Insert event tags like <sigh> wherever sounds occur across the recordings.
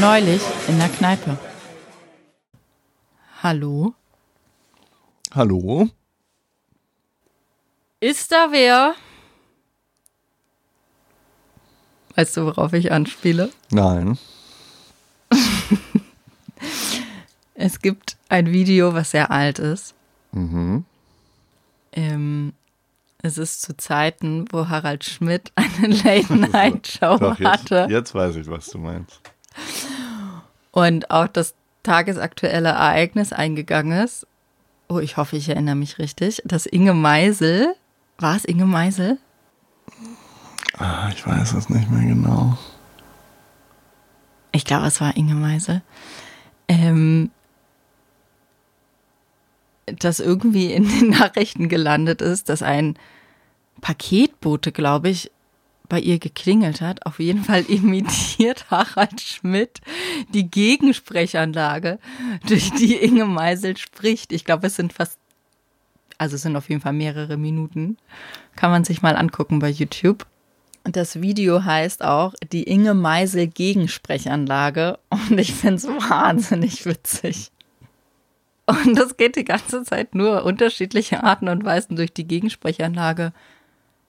Neulich in der Kneipe. Hallo? Hallo? Ist da wer? Weißt du, worauf ich anspiele? Nein. <laughs> Es gibt ein Video, was sehr alt ist. Mhm. Ähm, es ist zu Zeiten, wo Harald Schmidt eine <laughs> Late-Night-Show Doch, jetzt, hatte jetzt weiß ich, was du meinst. Und auch das tagesaktuelle Ereignis eingegangen ist. Oh, ich hoffe, ich erinnere mich richtig, dass Inge Meisel, war es Inge Meisel? Ah, ich weiß es nicht mehr genau. Ich glaube, es war Inge Meisel. Ähm, dass irgendwie in den <laughs> Nachrichten gelandet ist, dass ein Paketbote, glaube ich, bei ihr geklingelt hat. Auf jeden Fall <laughs> imitiert Harald Schmidt die Gegensprechanlage, durch die Inge Meisel spricht. Ich glaube, es sind fast, also es sind auf jeden Fall mehrere Minuten. Kann man sich mal angucken bei YouTube. Das Video heißt auch die Inge Meisel Gegensprechanlage. Und ich finde es wahnsinnig witzig. Und das geht die ganze Zeit nur unterschiedliche Arten und Weisen durch die Gegensprechanlage.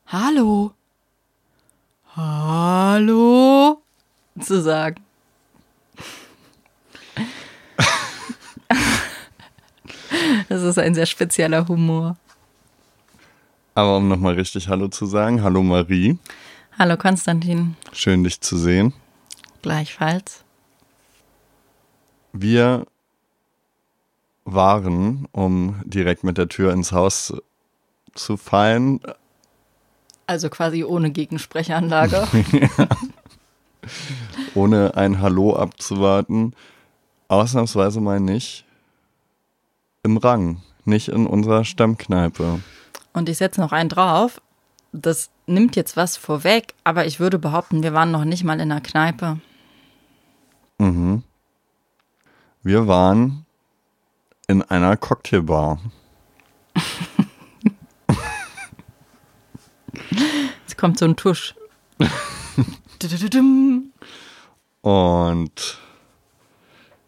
Hallo. Hallo. Zu sagen. <laughs> Das ist ein sehr spezieller Humor. Aber um nochmal richtig Hallo zu sagen, hallo Marie, Hallo Konstantin. schön dich zu sehen. Gleichfalls. Wir waren, um direkt mit der Tür ins Haus zu fallen, Also quasi ohne Gegensprechanlage. <laughs> ohne ein Hallo abzuwarten, ausnahmsweise mal nicht im Rang, nicht in unserer Stammkneipe. Und ich setze noch einen drauf. Das nimmt jetzt was vorweg, aber ich würde behaupten, wir waren noch nicht mal in der Kneipe. Mhm. Wir waren in einer Cocktailbar. <laughs> Kommt so ein Tusch. Und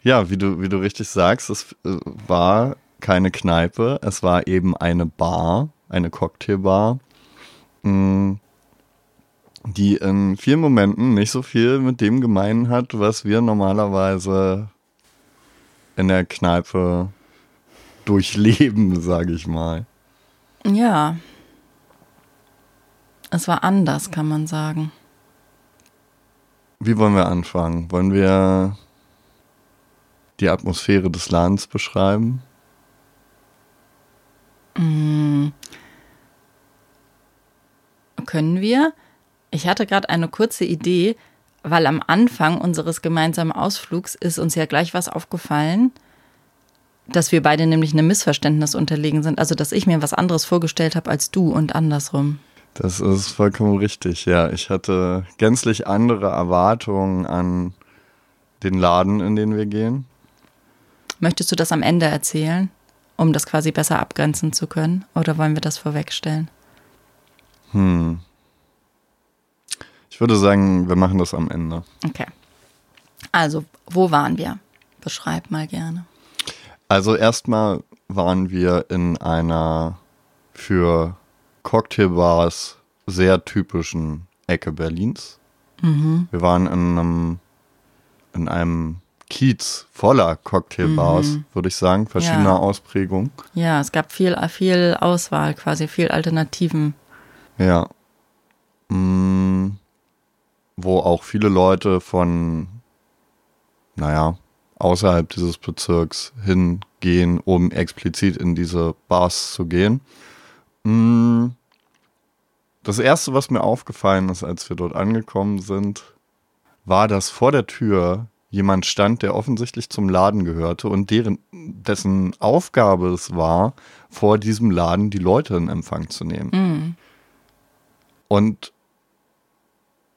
ja, wie du, wie du richtig sagst, es war keine Kneipe, es war eben eine Bar, eine Cocktailbar, die in vielen Momenten nicht so viel mit dem gemein hat, was wir normalerweise in der Kneipe durchleben, sage ich mal. ja. Es war anders, kann man sagen. Wie wollen wir anfangen? Wollen wir die Atmosphäre des Ladens beschreiben? Können wir? Ich hatte gerade eine kurze Idee, weil am Anfang unseres gemeinsamen Ausflugs ist uns ja gleich was aufgefallen, dass wir beide nämlich einem Missverständnis unterlegen sind. Also, dass ich mir was anderes vorgestellt habe als du und andersrum. Das ist vollkommen richtig, ja. Ich hatte gänzlich andere Erwartungen an den Laden, in den wir gehen. Möchtest du das am Ende erzählen, um das quasi besser abgrenzen zu können? Oder wollen wir das vorwegstellen? Hm. Ich würde sagen, wir machen das am Ende. Okay. Also, wo waren wir? Beschreib mal gerne. Also erstmal waren wir in einer für Cocktailbars sehr typischen Ecke Berlins. Wir waren in einem, in einem Kiez voller Cocktailbars, würde ich sagen, verschiedener Ja. Ausprägungen. Ja, es gab viel, viel Auswahl, quasi viel Alternativen. Ja. Mm, wo auch viele Leute von, naja, außerhalb dieses Bezirks hingehen, um explizit in diese Bars zu gehen. Mm, Das erste, was mir aufgefallen ist, als wir dort angekommen sind, war, dass vor der Tür jemand stand, der offensichtlich zum Laden gehörte und deren, dessen Aufgabe es war, vor diesem Laden die Leute in Empfang zu nehmen. Und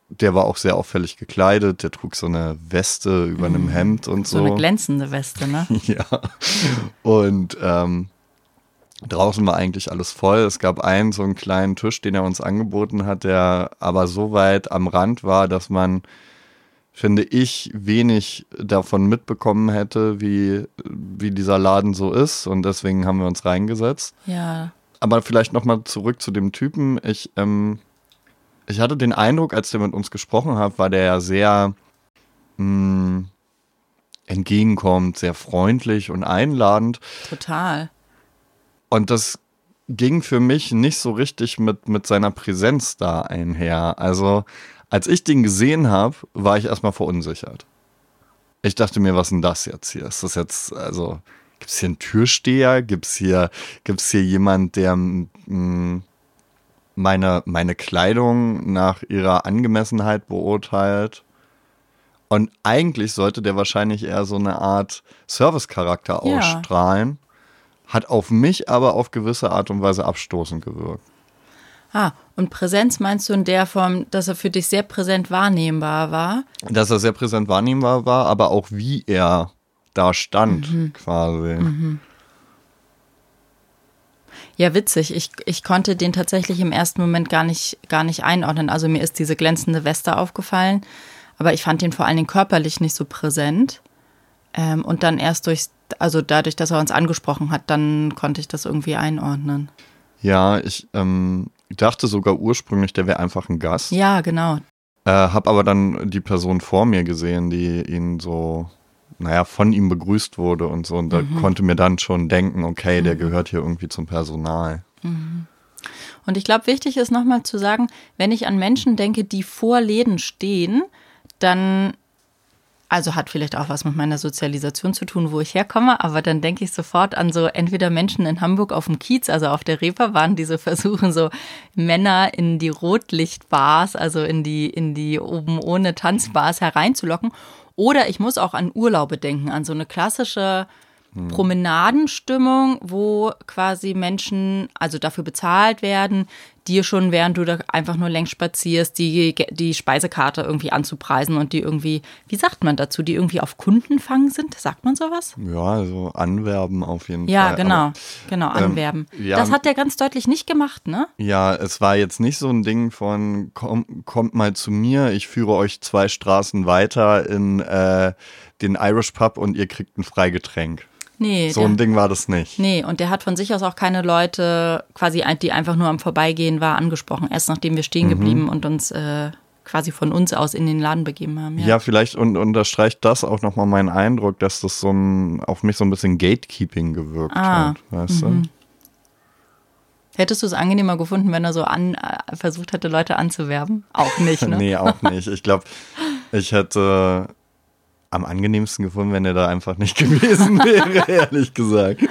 der war auch sehr auffällig gekleidet, der trug so eine Weste über einem Hemd und So so. eine glänzende Weste, ne? <laughs> Ja. Und ähm, draußen war eigentlich alles voll. Es gab einen so einen kleinen Tisch, den er uns angeboten hat, der aber so weit am Rand war, dass man finde ich, wenig davon mitbekommen hätte, wie, wie dieser Laden so ist. Und deswegen haben wir uns reingesetzt. Ja. Aber vielleicht nochmal zurück zu dem Typen. Ich, ähm, ich hatte den Eindruck, als der mit uns gesprochen hat, war der ja sehr mh, entgegenkommend, sehr freundlich und einladend. Total. Und das ging für mich nicht so richtig mit, mit seiner Präsenz da einher. Also, als ich den gesehen habe, war ich erstmal verunsichert. Ich dachte mir, was ist denn das jetzt hier? Ist das jetzt, also, gibt es hier einen Türsteher? Gibt es hier, gibt's hier jemand, der mh, mm, meine, meine Kleidung nach ihrer Angemessenheit beurteilt? Und eigentlich sollte der wahrscheinlich eher so eine Art Service-Charakter Ja. ausstrahlen. Hat auf mich aber auf gewisse Art und Weise abstoßend gewirkt. Ah, und Präsenz meinst du in der Form, dass er für dich sehr präsent wahrnehmbar war? Dass er sehr präsent wahrnehmbar war, aber auch wie er da stand, quasi. Ja, witzig. Ich, ich konnte den tatsächlich im ersten Moment gar nicht, gar nicht einordnen. Also mir ist diese glänzende Weste aufgefallen, aber ich fand ihn vor allen Dingen körperlich nicht so präsent. Ähm, und dann erst durch, also dadurch, dass er uns angesprochen hat, dann konnte ich das irgendwie einordnen. Ja, ich ähm, dachte sogar ursprünglich, der wäre einfach ein Gast. Ja, genau. Äh, hab aber dann die Person vor mir gesehen, die ihn so, naja, von ihm begrüßt wurde und so. Und da konnte mir dann schon denken, okay, der gehört hier irgendwie zum Personal. Und ich glaube, wichtig ist nochmal zu sagen, wenn ich an Menschen denke, die vor Läden stehen, dann, also hat vielleicht auch was mit meiner Sozialisation zu tun, wo ich herkomme, aber dann denke ich sofort an so entweder Menschen in Hamburg auf dem Kiez, also auf der Reeperbahn, die so versuchen, so Männer in die Rotlichtbars, also in die, in die oben ohne Tanzbars hereinzulocken. Oder ich muss auch an Urlaube denken, an so eine klassische Promenadenstimmung, wo quasi Menschen also dafür bezahlt werden, dir schon während du da einfach nur längs spazierst, die, die Speisekarte irgendwie anzupreisen und die irgendwie, wie sagt man dazu, die irgendwie auf Kundenfang sind? Sagt man sowas? Ja, also anwerben auf jeden Ja, Fall. genau, Aber, genau, anwerben. ja. das hat der ganz deutlich nicht gemacht, ne? ja, es war jetzt nicht so ein Ding von, komm, kommt mal zu mir, ich führe euch zwei Straßen weiter in äh, den Irish Pub und ihr kriegt ein Freigetränk. Nee, So ein Ding war das nicht. nee, und der hat von sich aus auch keine Leute, quasi, die einfach nur am Vorbeigehen war, angesprochen. Erst nachdem wir Mhm. stehen geblieben und uns äh, quasi von uns aus in den Laden begeben haben. Ja, vielleicht und unterstreicht das auch nochmal meinen Eindruck, dass das so ein, auf mich so ein bisschen Gatekeeping gewirkt Ah, hat, weißt du? Hättest du es angenehmer gefunden, wenn er so an, äh, versucht hätte, Leute anzuwerben? Auch nicht, ne? <laughs> Nee, auch nicht. Ich glaube, ich hätte am angenehmsten gefunden, wenn er da einfach nicht <laughs> gewesen wäre, <laughs> ehrlich gesagt.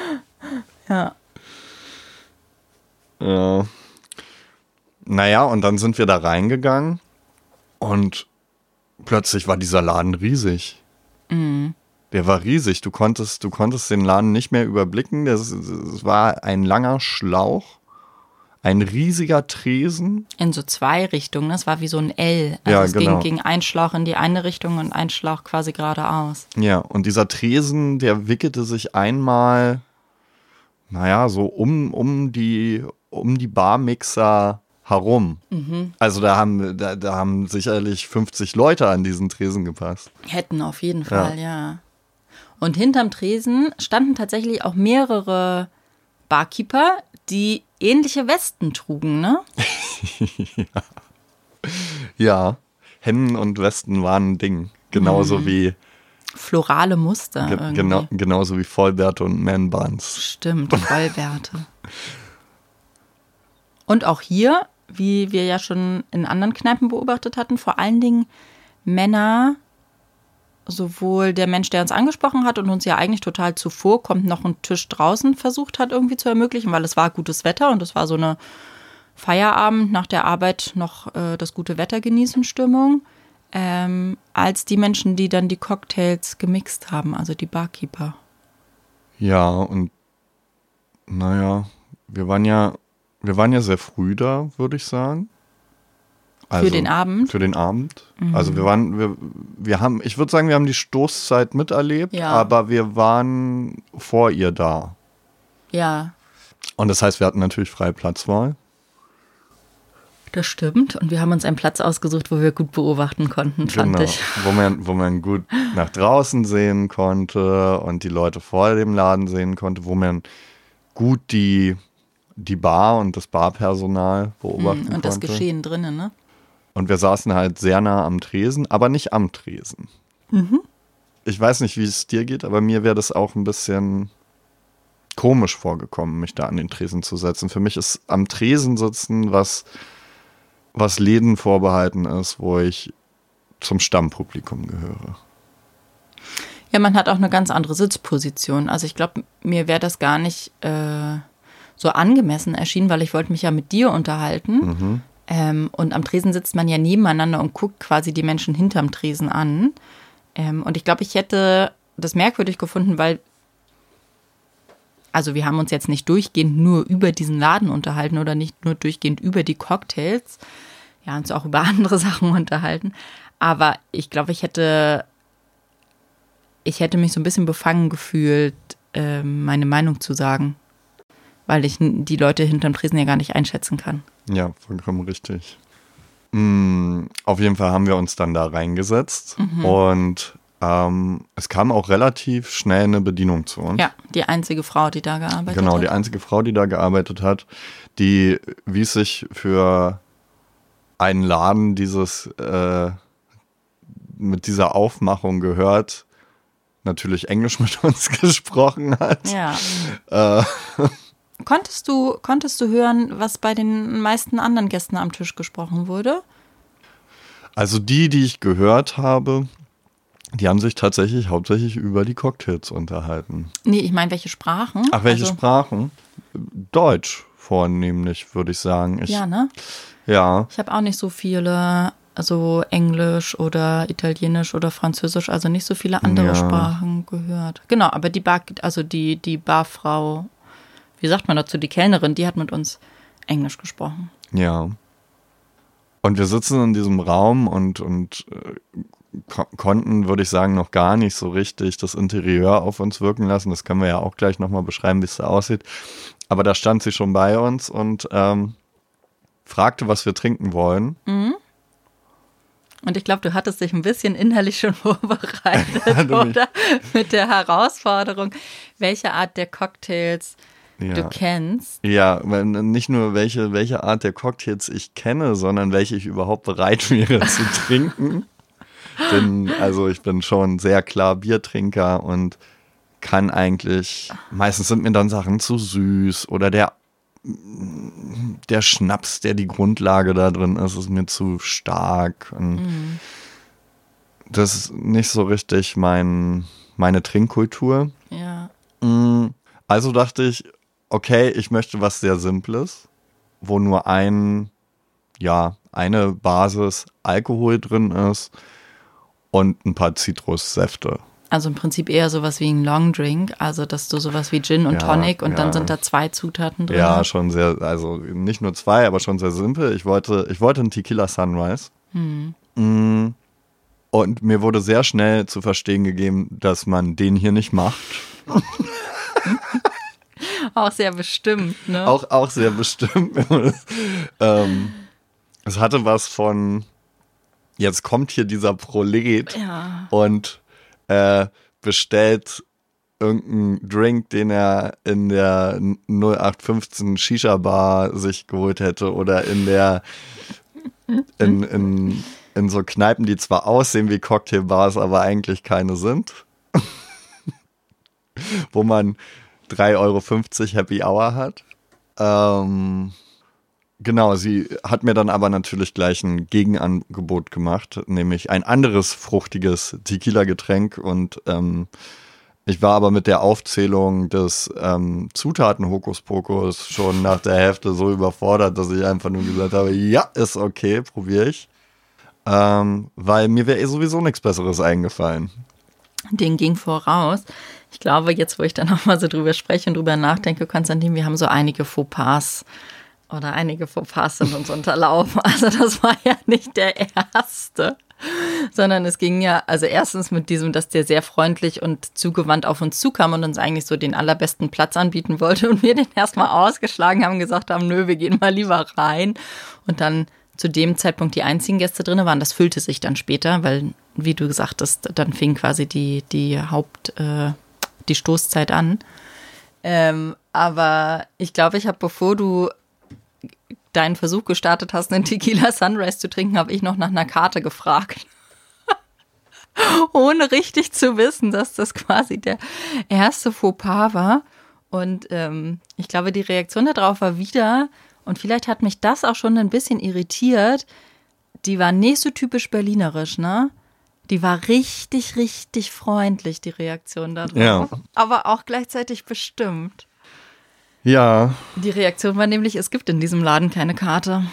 Ja. Ja. Naja, und dann sind wir da reingegangen und plötzlich war dieser Laden riesig. Der war riesig. Du konntest, du konntest den Laden nicht mehr überblicken. Das war ein langer Schlauch, ein riesiger Tresen. In so zwei Richtungen. Das war wie so ein L. Also Ja, es genau. ging, ging ein Schlauch in die eine Richtung und ein Schlauch quasi geradeaus. Ja, und dieser Tresen, der wickelte sich einmal, naja, so um, um die, um die Barmixer herum. Also da haben, da, da haben sicherlich 50 Leute an diesen Tresen gepasst. Hätten auf jeden Fall, ja. Und hinterm Tresen standen tatsächlich auch mehrere Barkeeper, die ähnliche Westen trugen, ne? <laughs> Ja, Hemden und Westen waren ein Ding. Genauso wie Florale Muster. ge genau, genauso wie Vollbärte und Man-Buns. Stimmt, <laughs> Vollbärte. Und auch hier, wie wir ja schon in anderen Kneipen beobachtet hatten, vor allen Dingen Männer, sowohl der Mensch, der uns angesprochen hat und uns ja eigentlich total zuvor kommt, noch einen Tisch draußen versucht hat irgendwie zu ermöglichen, weil es war gutes Wetter und es war so eine Feierabend nach der Arbeit noch äh, das gute Wetter genießen Stimmung, ähm, als die Menschen, die dann die Cocktails gemixt haben, also die Barkeeper. Ja, und naja, wir waren ja, wir waren ja sehr früh da, würde ich sagen. Also Für den Abend? Mhm. Für den Abend. Also wir waren, wir, wir haben, ich würde sagen, wir haben die Stoßzeit miterlebt, Ja. aber wir waren vor ihr da. Ja, Und das heißt, wir hatten natürlich freie Platzwahl. Das stimmt. Und wir haben uns einen Platz ausgesucht, wo wir gut beobachten konnten, fand genau, ich. wo man, wo man gut nach draußen sehen konnte und die Leute vor dem Laden sehen konnte, wo man gut die, die Bar und das Barpersonal beobachten konnte. Und das Geschehen drinnen, ne? Und wir saßen halt sehr nah am Tresen, aber nicht am Tresen. Ich weiß nicht, wie es dir geht, aber mir wäre das auch ein bisschen komisch vorgekommen, mich da an den Tresen zu setzen. Für mich ist am Tresen sitzen was, was Läden vorbehalten ist, wo ich zum Stammpublikum gehöre. Ja, man hat auch eine ganz andere Sitzposition. Also ich glaube, mir wäre das gar nicht äh, so angemessen erschienen, weil ich wollte mich ja mit dir unterhalten. Ähm, und am Tresen sitzt man ja nebeneinander und guckt quasi die Menschen hinterm Tresen an. Ähm, und ich glaube, ich hätte das merkwürdig gefunden, weil, also wir haben uns jetzt nicht durchgehend nur über diesen Laden unterhalten oder nicht nur durchgehend über die Cocktails. Ja, uns auch über <laughs> andere Sachen unterhalten. Aber ich glaube, ich hätte, ich hätte mich so ein bisschen befangen gefühlt, ähm, meine Meinung zu sagen. Weil ich die Leute hinterm Tresen ja gar nicht einschätzen kann. Ja, vollkommen richtig. Mm, auf jeden Fall haben wir uns dann da reingesetzt und ähm, es kam auch relativ schnell eine Bedienung zu uns. Ja, die einzige Frau, die da gearbeitet Genau, hat. die einzige Frau, die da gearbeitet hat, die, wie es sich für einen Laden dieses äh, mit dieser Aufmachung gehört, natürlich Englisch mit uns <laughs> gesprochen hat. Ja. Äh, Konntest du, konntest du hören, was bei den meisten anderen Gästen am Tisch gesprochen wurde? also die, die ich gehört habe, die haben sich tatsächlich hauptsächlich über die Cocktails unterhalten. Nee, ich meine, welche Sprachen? Ach, welche also, Sprachen? Deutsch vornehmlich, würde ich sagen. Ich, Ja, ne? ja. Ich habe auch nicht so viele, also Englisch oder Italienisch oder Französisch, also nicht so viele andere Ja. Sprachen gehört. Genau, aber die Bar, also die, die Barfrau, wie sagt man dazu, die Kellnerin, die hat mit uns Englisch gesprochen. Ja. Und wir sitzen in diesem Raum und, und äh, ko konnten, würde ich sagen, noch gar nicht so richtig das Interieur auf uns wirken lassen. Das können wir ja auch gleich nochmal beschreiben, wie es da aussieht. Aber da stand sie schon bei uns und ähm, fragte, was wir trinken wollen. Und ich glaube, du hattest dich ein bisschen innerlich schon <laughs> vorbereitet, <laughs> oder? Mit der Herausforderung, welche Art der Cocktails Ja. du kennst. Ja, nicht nur welche, welche Art der Cocktails ich kenne, sondern welche ich überhaupt bereit <laughs> wäre zu trinken. <laughs> Denn, also ich bin schon sehr klar Biertrinker und kann eigentlich, meistens sind mir dann Sachen zu süß oder der, der Schnaps, der die Grundlage da drin ist, ist mir zu stark. Und Das ist nicht so richtig mein, meine Trinkkultur. Ja. Mm, Also dachte ich, okay, ich möchte was sehr Simples, wo nur ein, ja, eine Basis Alkohol drin ist und ein paar Zitrussäfte. Also im Prinzip eher sowas wie ein Long Drink, also dass du sowas wie Gin und Ja, Tonic und ja. dann sind da zwei Zutaten drin. Ja, schon sehr, also nicht nur zwei, aber schon sehr simpel. Ich wollte, ich wollte einen Tequila Sunrise. Mm, Und mir wurde sehr schnell zu verstehen gegeben, dass man den hier nicht macht. <laughs> <laughs> Auch sehr bestimmt, ne? Auch, auch sehr bestimmt. <laughs> ähm, es hatte was von, jetzt kommt hier dieser Prolet ja. und äh, bestellt irgendeinen Drink, den er in der 0815 Shisha-Bar sich geholt hätte oder in der in, in, in so Kneipen, die zwar aussehen wie Cocktailbars, aber eigentlich keine sind. <laughs> Wo man 3,50 Euro Happy Hour hat. Ähm, genau, sie hat mir dann aber natürlich gleich ein Gegenangebot gemacht, nämlich ein anderes fruchtiges Tequila-Getränk und ähm, ich war aber mit der Aufzählung des ähm, Zutaten Hokuspokus schon nach der Hälfte so überfordert, dass ich einfach nur gesagt habe, ja, ist okay, probiere ich. Ähm, weil mir wäre eh sowieso nichts Besseres eingefallen. Den ging voraus. Ich glaube, jetzt, wo ich da <laughs> nochmal so drüber spreche und drüber nachdenke, Konstantin, wir haben so einige Fauxpas oder einige Fauxpas sind uns unterlaufen. <laughs> Also das war ja nicht der erste, sondern es ging ja, also erstens mit diesem, dass der sehr freundlich und zugewandt auf uns zukam und uns eigentlich so den allerbesten Platz anbieten wollte und wir den erstmal ausgeschlagen haben, gesagt haben, nö, wir gehen mal lieber rein. Und dann zu dem Zeitpunkt die einzigen Gäste drin waren. Das füllte sich dann später, weil, wie du gesagt hast, dann fing quasi die, die Haupt, äh, die Stoßzeit an. Ähm, aber ich glaube, ich habe, bevor du deinen Versuch gestartet hast, einen Tequila Sunrise zu trinken, habe ich noch nach einer Karte gefragt. <laughs> Ohne richtig zu wissen, dass das quasi der erste Fauxpas war. Und ähm, ich glaube, die Reaktion darauf war wieder, und vielleicht hat mich das auch schon ein bisschen irritiert, die war nicht so typisch berlinerisch, ne? Die war richtig, richtig freundlich, die Reaktion darauf. Ja. Aber auch gleichzeitig bestimmt. Ja. Die Reaktion war nämlich, es gibt in diesem Laden keine Karte.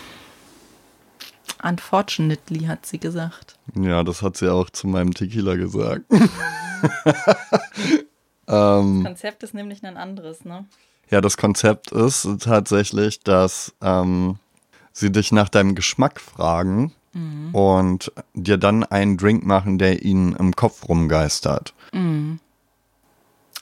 Unfortunately, hat sie gesagt. Ja, das hat sie auch zu meinem Tequila gesagt. <laughs> <laughs> ähm, Das Konzept ist nämlich ein anderes, ne? ja, das Konzept ist tatsächlich, dass ähm, sie dich nach deinem Geschmack fragen und dir dann einen Drink machen, der ihnen im Kopf rumgeistert.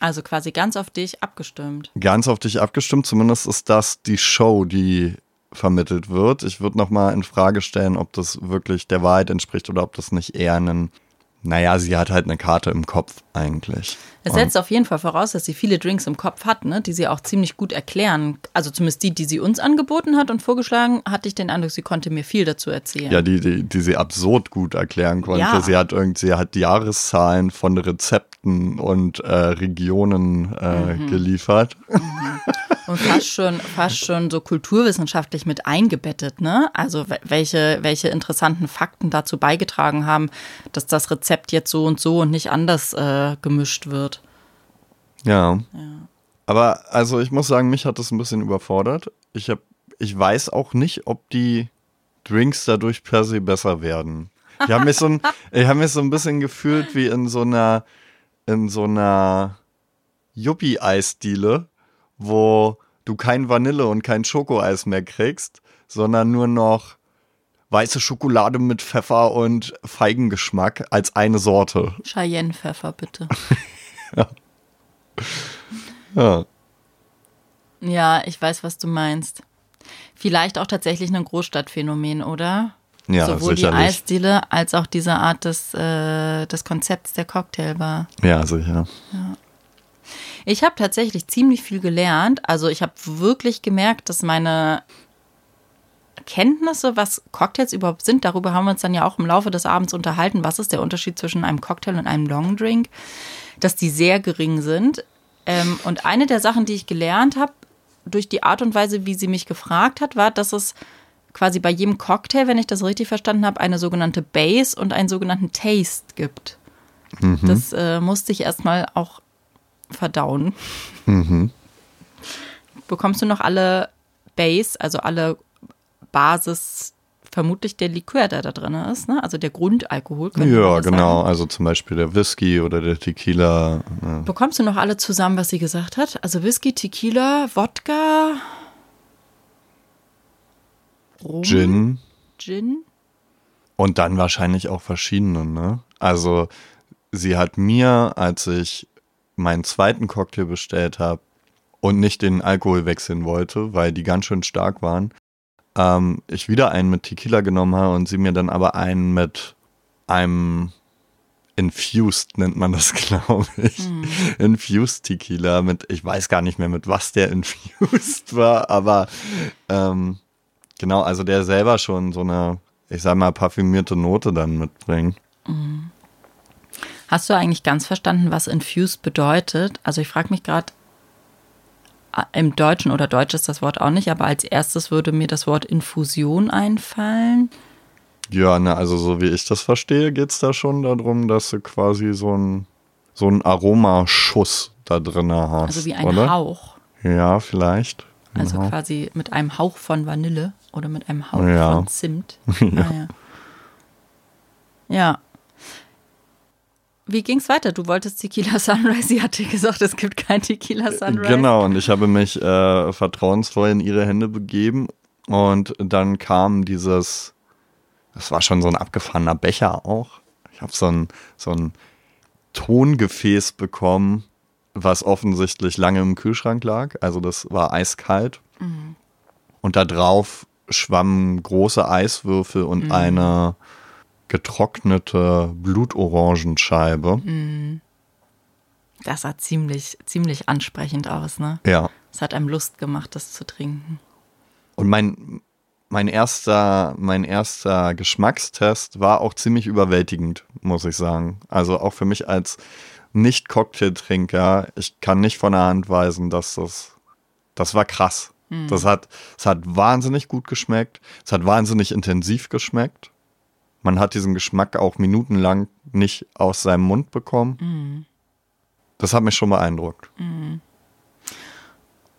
Also quasi ganz auf dich abgestimmt. Ganz auf dich abgestimmt, zumindest ist das die Show, die vermittelt wird. Ich würde nochmal in Frage stellen, ob das wirklich der Wahrheit entspricht oder ob das nicht eher ein, naja, sie hat halt eine Karte im Kopf eigentlich. Es setzt auf jeden Fall voraus, dass sie viele Drinks im Kopf hat, ne, die sie auch ziemlich gut erklären. Also zumindest die, die sie uns angeboten hat und vorgeschlagen, hatte ich den Eindruck, sie konnte mir viel dazu erzählen. Ja, die, die, die sie absurd gut erklären konnte. Ja. Sie hat irgendwie, sie hat Jahreszahlen von Rezepten und äh, Regionen äh, Mhm. geliefert. Und fast schon, fast schon so kulturwissenschaftlich mit eingebettet, ne? Also we- welche, welche interessanten Fakten dazu beigetragen haben, dass das Rezept jetzt so und so und nicht anders äh, gemischt wird. Ja. Aber also ich muss sagen, mich hat das ein bisschen überfordert. Ich hab, ich weiß auch nicht, ob die Drinks dadurch per se besser werden. Ich habe mich so ein, <laughs> ich habe mich so ein bisschen gefühlt wie in so einer, in so einer Yuppie-Eisdiele, wo du kein Vanille und kein Schokoeis mehr kriegst, sondern nur noch weiße Schokolade mit Pfeffer und Feigengeschmack als eine Sorte. Cheyenne-Pfeffer, bitte. <laughs> Ja. Ja, ich weiß, was du meinst. Vielleicht auch tatsächlich ein Großstadtphänomen, oder? Ja, Sowohl die sicherlich. Eisdiele als auch diese Art des, äh, des Konzepts der Cocktailbar. Ja, sicher. Ich habe tatsächlich ziemlich viel gelernt. Also ich habe wirklich gemerkt, dass meine Kenntnisse, was Cocktails überhaupt sind, darüber haben wir uns dann ja auch im Laufe des Abends unterhalten. Was ist der Unterschied zwischen einem Cocktail und einem Longdrink? Dass die sehr gering sind. Ähm, und eine der Sachen, die ich gelernt habe, durch die Art und Weise, wie sie mich gefragt hat, war, dass es quasi bei jedem Cocktail, wenn ich das richtig verstanden habe, eine sogenannte Base und einen sogenannten Taste gibt. Das äh, musste ich erstmal auch verdauen. Bekommst du noch alle Base, also alle Basis, vermutlich der Likör, der da drin ist, ne? Also der Grundalkohol. Ja, genau. Sagen. Also zum Beispiel der Whisky oder der Tequila. äh, Bekommst du noch alle zusammen, was sie gesagt hat? Also Whisky, Tequila, Wodka, Rum, Gin Gin. und dann wahrscheinlich auch verschiedene, ne? Also sie hat mir, als ich meinen zweiten Cocktail bestellt habe und nicht den Alkohol wechseln wollte, weil die ganz schön stark waren, ähm, ich wieder einen mit Tequila genommen habe und sie mir dann aber einen mit einem Infused nennt man das, <laughs> glaube ich. Infused Tequila mit, ich weiß gar nicht mehr mit was der <laughs> infused war, aber ähm, genau, also der selber schon so eine, ich sag mal, parfümierte Note dann mitbringt. Hast du eigentlich ganz verstanden, was infused bedeutet? Also ich frage mich gerade, im Deutschen oder Deutsch ist das Wort auch nicht, aber als erstes würde mir das Wort Infusion einfallen. Ja, ne, also so wie ich das verstehe, geht's da schon darum, dass du quasi so ein so ein Aromaschuss da drin hast. Also wie ein oder? Hauch. Ja, vielleicht. Ein Also Hauch. quasi mit einem Hauch von Vanille oder mit einem Hauch Ja. von Zimt. <laughs> ja. Ah, ja. Wie ging's weiter? Du wolltest Tequila <laughs> Sunrise. Sie hat dir gesagt, es gibt kein Tequila Sunrise. Genau, und ich habe mich äh, vertrauensvoll in ihre Hände begeben und dann kam dieses, das war schon so ein abgefahrener Becher auch. Ich habe so ein, so ein Tongefäß bekommen, was offensichtlich lange im Kühlschrank lag. Also das war eiskalt. Und da drauf schwammen große Eiswürfel und Mhm. eine getrocknete Blutorangenscheibe. Mhm. Das sah ziemlich, ziemlich ansprechend aus, ne? Ja. Es hat einem Lust gemacht, das zu trinken. Und mein, mein erster, mein erster Geschmackstest war auch ziemlich überwältigend, muss ich sagen. Also auch für mich als Nicht-Cocktailtrinker, ich kann nicht von der Hand weisen, dass das, das war krass. Das hat, es hat wahnsinnig gut geschmeckt. Es hat wahnsinnig intensiv geschmeckt. Man hat diesen Geschmack auch minutenlang nicht aus seinem Mund bekommen. Das hat mich schon beeindruckt.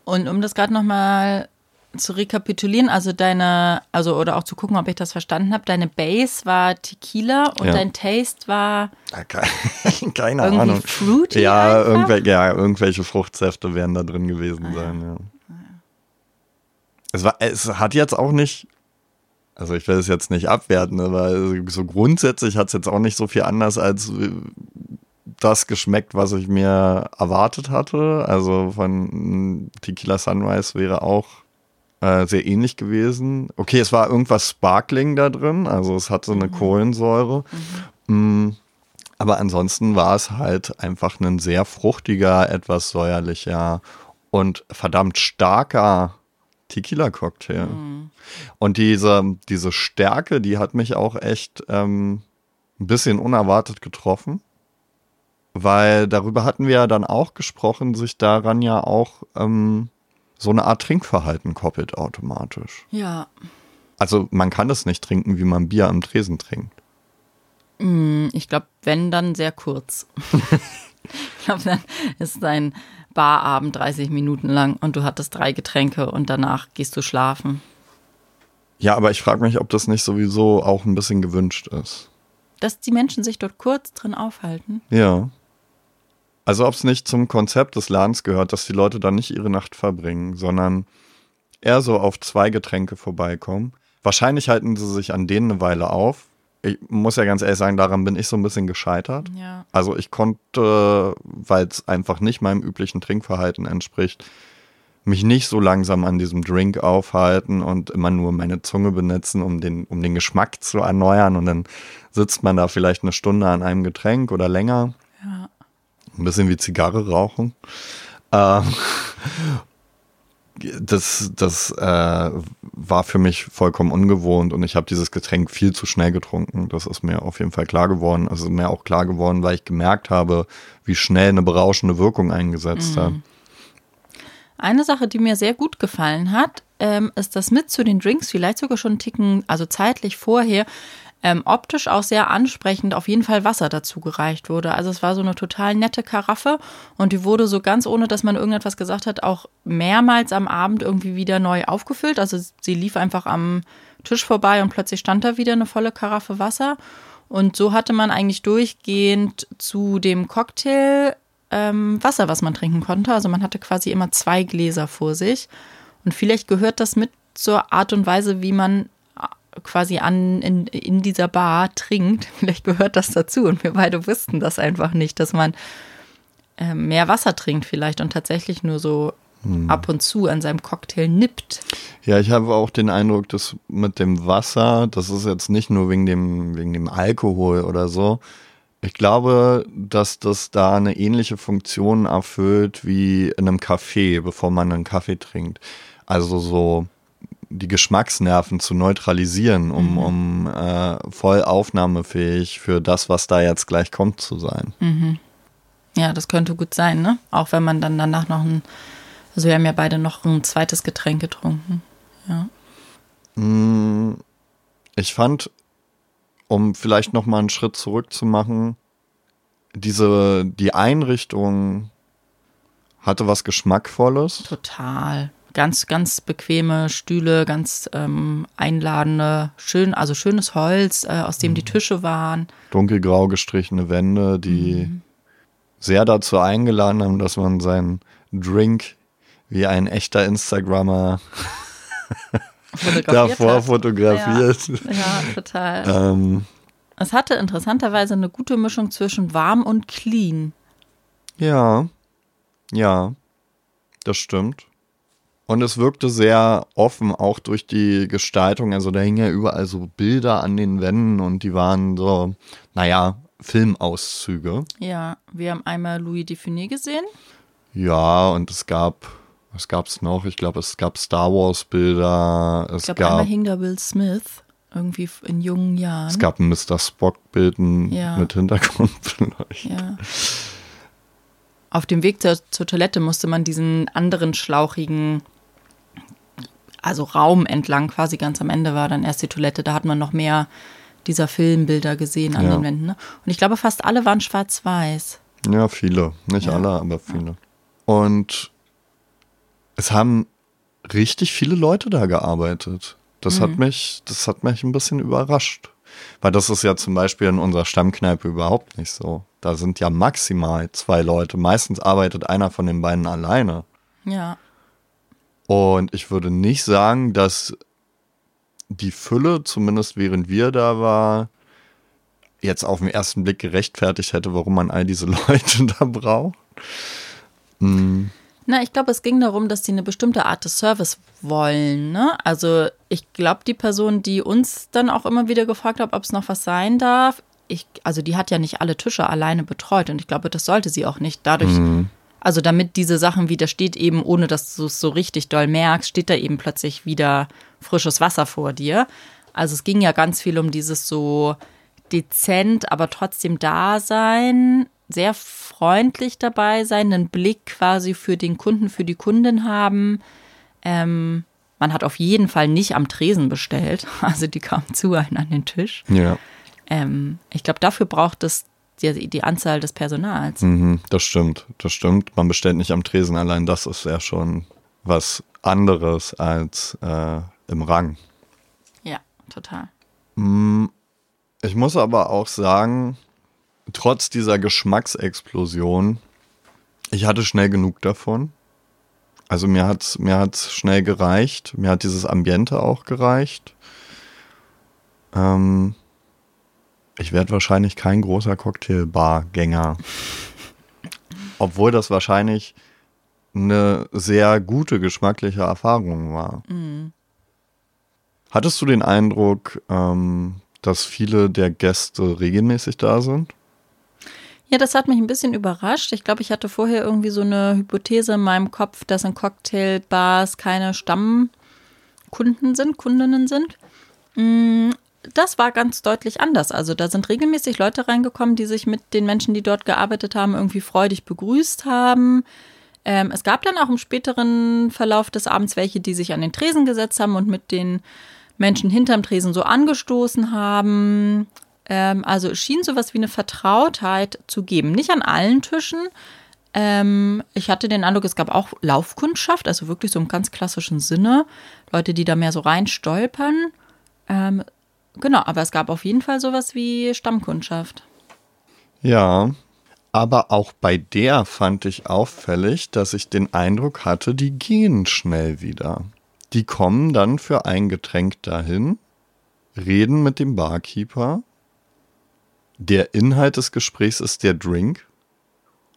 Und um das gerade nochmal zu rekapitulieren, also deine, also oder auch zu gucken, ob ich das verstanden habe, deine Base war Tequila und Ja. dein Taste war Ja, ke- <laughs> Keine irgendwie Ahnung. fruity. Ja, irgendwel ja, irgendwelche Fruchtsäfte werden da drin gewesen sein, ja. Es, war, es hat jetzt auch nicht, also ich will es jetzt nicht abwerten, aber so grundsätzlich hat es jetzt auch nicht so viel anders als äh, das geschmeckt, was ich mir erwartet hatte. Also von mm, Tequila Sunrise wäre auch äh, sehr ähnlich gewesen. Okay, es war irgendwas Sparkling da drin, also es hatte eine Kohlensäure. Mm, aber ansonsten war es halt einfach ein sehr fruchtiger, etwas säuerlicher und verdammt starker Tequila-Cocktail. Und diese, diese Stärke, die hat mich auch echt ähm, ein bisschen unerwartet getroffen. Weil darüber hatten wir ja dann auch gesprochen, sich daran ja auch ähm, so eine Art Trinkverhalten koppelt automatisch. Ja. Also man kann es nicht trinken, wie man Bier am Tresen trinkt. Hm, Ich glaube, wenn, dann sehr kurz. <laughs> ich glaube, dann ist dein Barabend 30 Minuten lang und du hattest drei Getränke und danach gehst du schlafen. Ja, aber ich frage mich, ob das nicht sowieso auch ein bisschen gewünscht ist. Dass die Menschen sich dort kurz drin aufhalten. Ja. Also ob es nicht zum Konzept des Ladens gehört, dass die Leute dann nicht ihre Nacht verbringen, sondern eher so auf zwei Getränke vorbeikommen. Wahrscheinlich halten sie sich an denen eine Weile auf. Ich muss ja ganz ehrlich sagen, daran bin ich so ein bisschen gescheitert. Ja. Also ich konnte, weil es einfach nicht meinem üblichen Trinkverhalten entspricht, mich nicht so langsam an diesem Drink aufhalten und immer nur meine Zunge benetzen, um den, um den Geschmack zu erneuern. Und dann sitzt man da vielleicht eine Stunde an einem Getränk oder länger. Ja. Ein bisschen wie Zigarre rauchen. Ähm, das das äh, war für mich vollkommen ungewohnt und ich habe dieses Getränk viel zu schnell getrunken. Das ist mir auf jeden Fall klar geworden. Also mir auch klar geworden, weil ich gemerkt habe, wie schnell eine berauschende Wirkung eingesetzt hat. Eine Sache, die mir sehr gut gefallen hat, ähm, ist, dass mit zu den Drinks, vielleicht sogar schon einen Ticken, also zeitlich vorher, ähm, optisch auch sehr ansprechend auf jeden Fall Wasser dazu gereicht wurde. Also es war so eine total nette Karaffe und die wurde so ganz ohne, dass man irgendetwas gesagt hat, auch mehrmals am Abend irgendwie wieder neu aufgefüllt. Also sie lief einfach am Tisch vorbei und plötzlich stand da wieder eine volle Karaffe Wasser. Und so hatte man eigentlich durchgehend zu dem Cocktail ähm, Wasser, was man trinken konnte. Also man hatte quasi immer zwei Gläser vor sich. Und vielleicht gehört das mit zur Art und Weise, wie man quasi an in, in dieser Bar trinkt. <laughs> Vielleicht gehört das dazu. Und wir beide wussten das einfach nicht, dass man äh, mehr Wasser trinkt vielleicht und tatsächlich nur so ab und zu an seinem Cocktail nippt. Ja, ich habe auch den Eindruck, dass mit dem Wasser, das ist jetzt nicht nur wegen dem, wegen dem Alkohol oder so. Ich glaube, dass das da eine ähnliche Funktion erfüllt wie in einem Kaffee, bevor man einen Kaffee trinkt. Also so die Geschmacksnerven zu neutralisieren, um, um äh, voll aufnahmefähig für das, was da jetzt gleich kommt, zu sein. Ja, das könnte gut sein, ne? Auch wenn man dann danach noch ein, also wir haben ja beide noch ein zweites Getränk getrunken. Ja. Ich fand, um vielleicht noch mal einen Schritt zurück zu machen, diese die Einrichtung hatte was Geschmackvolles. Total. Ganz, ganz bequeme Stühle, ganz ähm, einladende, schön, also schönes Holz, äh, aus dem die Tische waren. dunkelgrau gestrichene Wände, die sehr dazu eingeladen haben, dass man seinen Drink wie ein echter Instagrammer <laughs> Fotografiert davor hat. fotografiert. Ja, total. Ähm, Es hatte interessanterweise eine gute Mischung zwischen warm und clean. ja, ja, das stimmt. Und es wirkte sehr offen, auch durch die Gestaltung. Also da hingen ja überall so Bilder an den Wänden und die waren so, naja, Filmauszüge. Ja, wir haben einmal Louis Define gesehen. Ja, und es gab, was gab es noch? Ich glaube, es gab Star Wars Bilder. Es Ich glaube, gab, einmal hing da Will Smith, irgendwie in jungen Jahren. es gab ein Mr. Spock-Bild Ja. mit Hintergrund <laughs> vielleicht. Ja. Auf dem Weg zur, zur Toilette musste man diesen anderen schlauchigen, also Raum entlang, quasi ganz am Ende war dann erst die Toilette. Da hat man noch mehr dieser Filmbilder gesehen an Ja. den Wänden. Ne? Und ich glaube, fast alle waren schwarz-weiß. Ja, viele. Nicht Ja. alle, aber viele. Und es haben richtig viele Leute da gearbeitet. Das Mhm. hat mich, das hat mich ein bisschen überrascht. Weil das ist ja zum Beispiel in unserer Stammkneipe überhaupt nicht so. Da sind ja maximal zwei Leute. Meistens arbeitet einer von den beiden alleine. Ja. Und ich würde nicht sagen, dass die Fülle, zumindest während wir da war, jetzt auf den ersten Blick gerechtfertigt hätte, warum man all diese <laughs> Leute da braucht. Hm, Na, ich glaube, es ging darum, dass die eine bestimmte Art des Service wollen. Ne? Also ich glaube, die Person, die uns dann auch immer wieder gefragt hat, ob es noch was sein darf, ich, also die hat ja nicht alle Tische alleine betreut und ich glaube, das sollte sie auch nicht. Dadurch, also damit diese Sachen wieder steht eben, ohne dass du es so richtig doll merkst, steht da eben plötzlich wieder frisches Wasser vor dir. Also es ging ja ganz viel um dieses so dezent, aber trotzdem da sein, sehr freundlich dabei sein, einen Blick quasi für den Kunden, für die Kundin haben. Ähm, man hat auf jeden Fall nicht am Tresen bestellt, <laughs> also die kam zu einem an den Tisch. ja, Ähm, ich glaube, dafür braucht es die, die Anzahl des Personals. mhm, das stimmt. Das stimmt. Man bestellt nicht am Tresen allein. Das ist ja schon was anderes als äh, im Rang. Ja, total. Ich muss aber auch sagen, trotz dieser Geschmacksexplosion, ich hatte schnell genug davon. Also mir hat's mir hat's schnell gereicht. Mir hat dieses Ambiente auch gereicht. Ähm, ich werde wahrscheinlich kein großer Cocktailbargänger. Obwohl das wahrscheinlich eine sehr gute geschmackliche Erfahrung war. Hattest du den Eindruck, ähm, dass viele der Gäste regelmäßig da sind? Ja, das hat mich ein bisschen überrascht. Ich glaube, ich hatte vorher irgendwie so eine Hypothese in meinem Kopf, dass in Cocktailbars keine Stammkunden sind, Kundinnen sind. Das war ganz deutlich anders. Also da sind regelmäßig Leute reingekommen, die sich mit den Menschen, die dort gearbeitet haben, irgendwie freudig begrüßt haben. Ähm, es gab dann auch im späteren Verlauf des Abends welche, die sich an den Tresen gesetzt haben und mit den Menschen hinterm Tresen so angestoßen haben. Ähm, also es schien sowas wie eine Vertrautheit zu geben. Nicht an allen Tischen. Ähm, ich hatte den Eindruck, es gab auch Laufkundschaft, also wirklich so im ganz klassischen Sinne. Leute, die da mehr so rein stolpern. Ähm, genau, aber es gab auf jeden Fall sowas wie Stammkundschaft. Ja, aber auch bei der fand ich auffällig, dass ich den Eindruck hatte, die gehen schnell wieder. Die kommen dann für ein Getränk dahin, reden mit dem Barkeeper. Der Inhalt des Gesprächs ist der Drink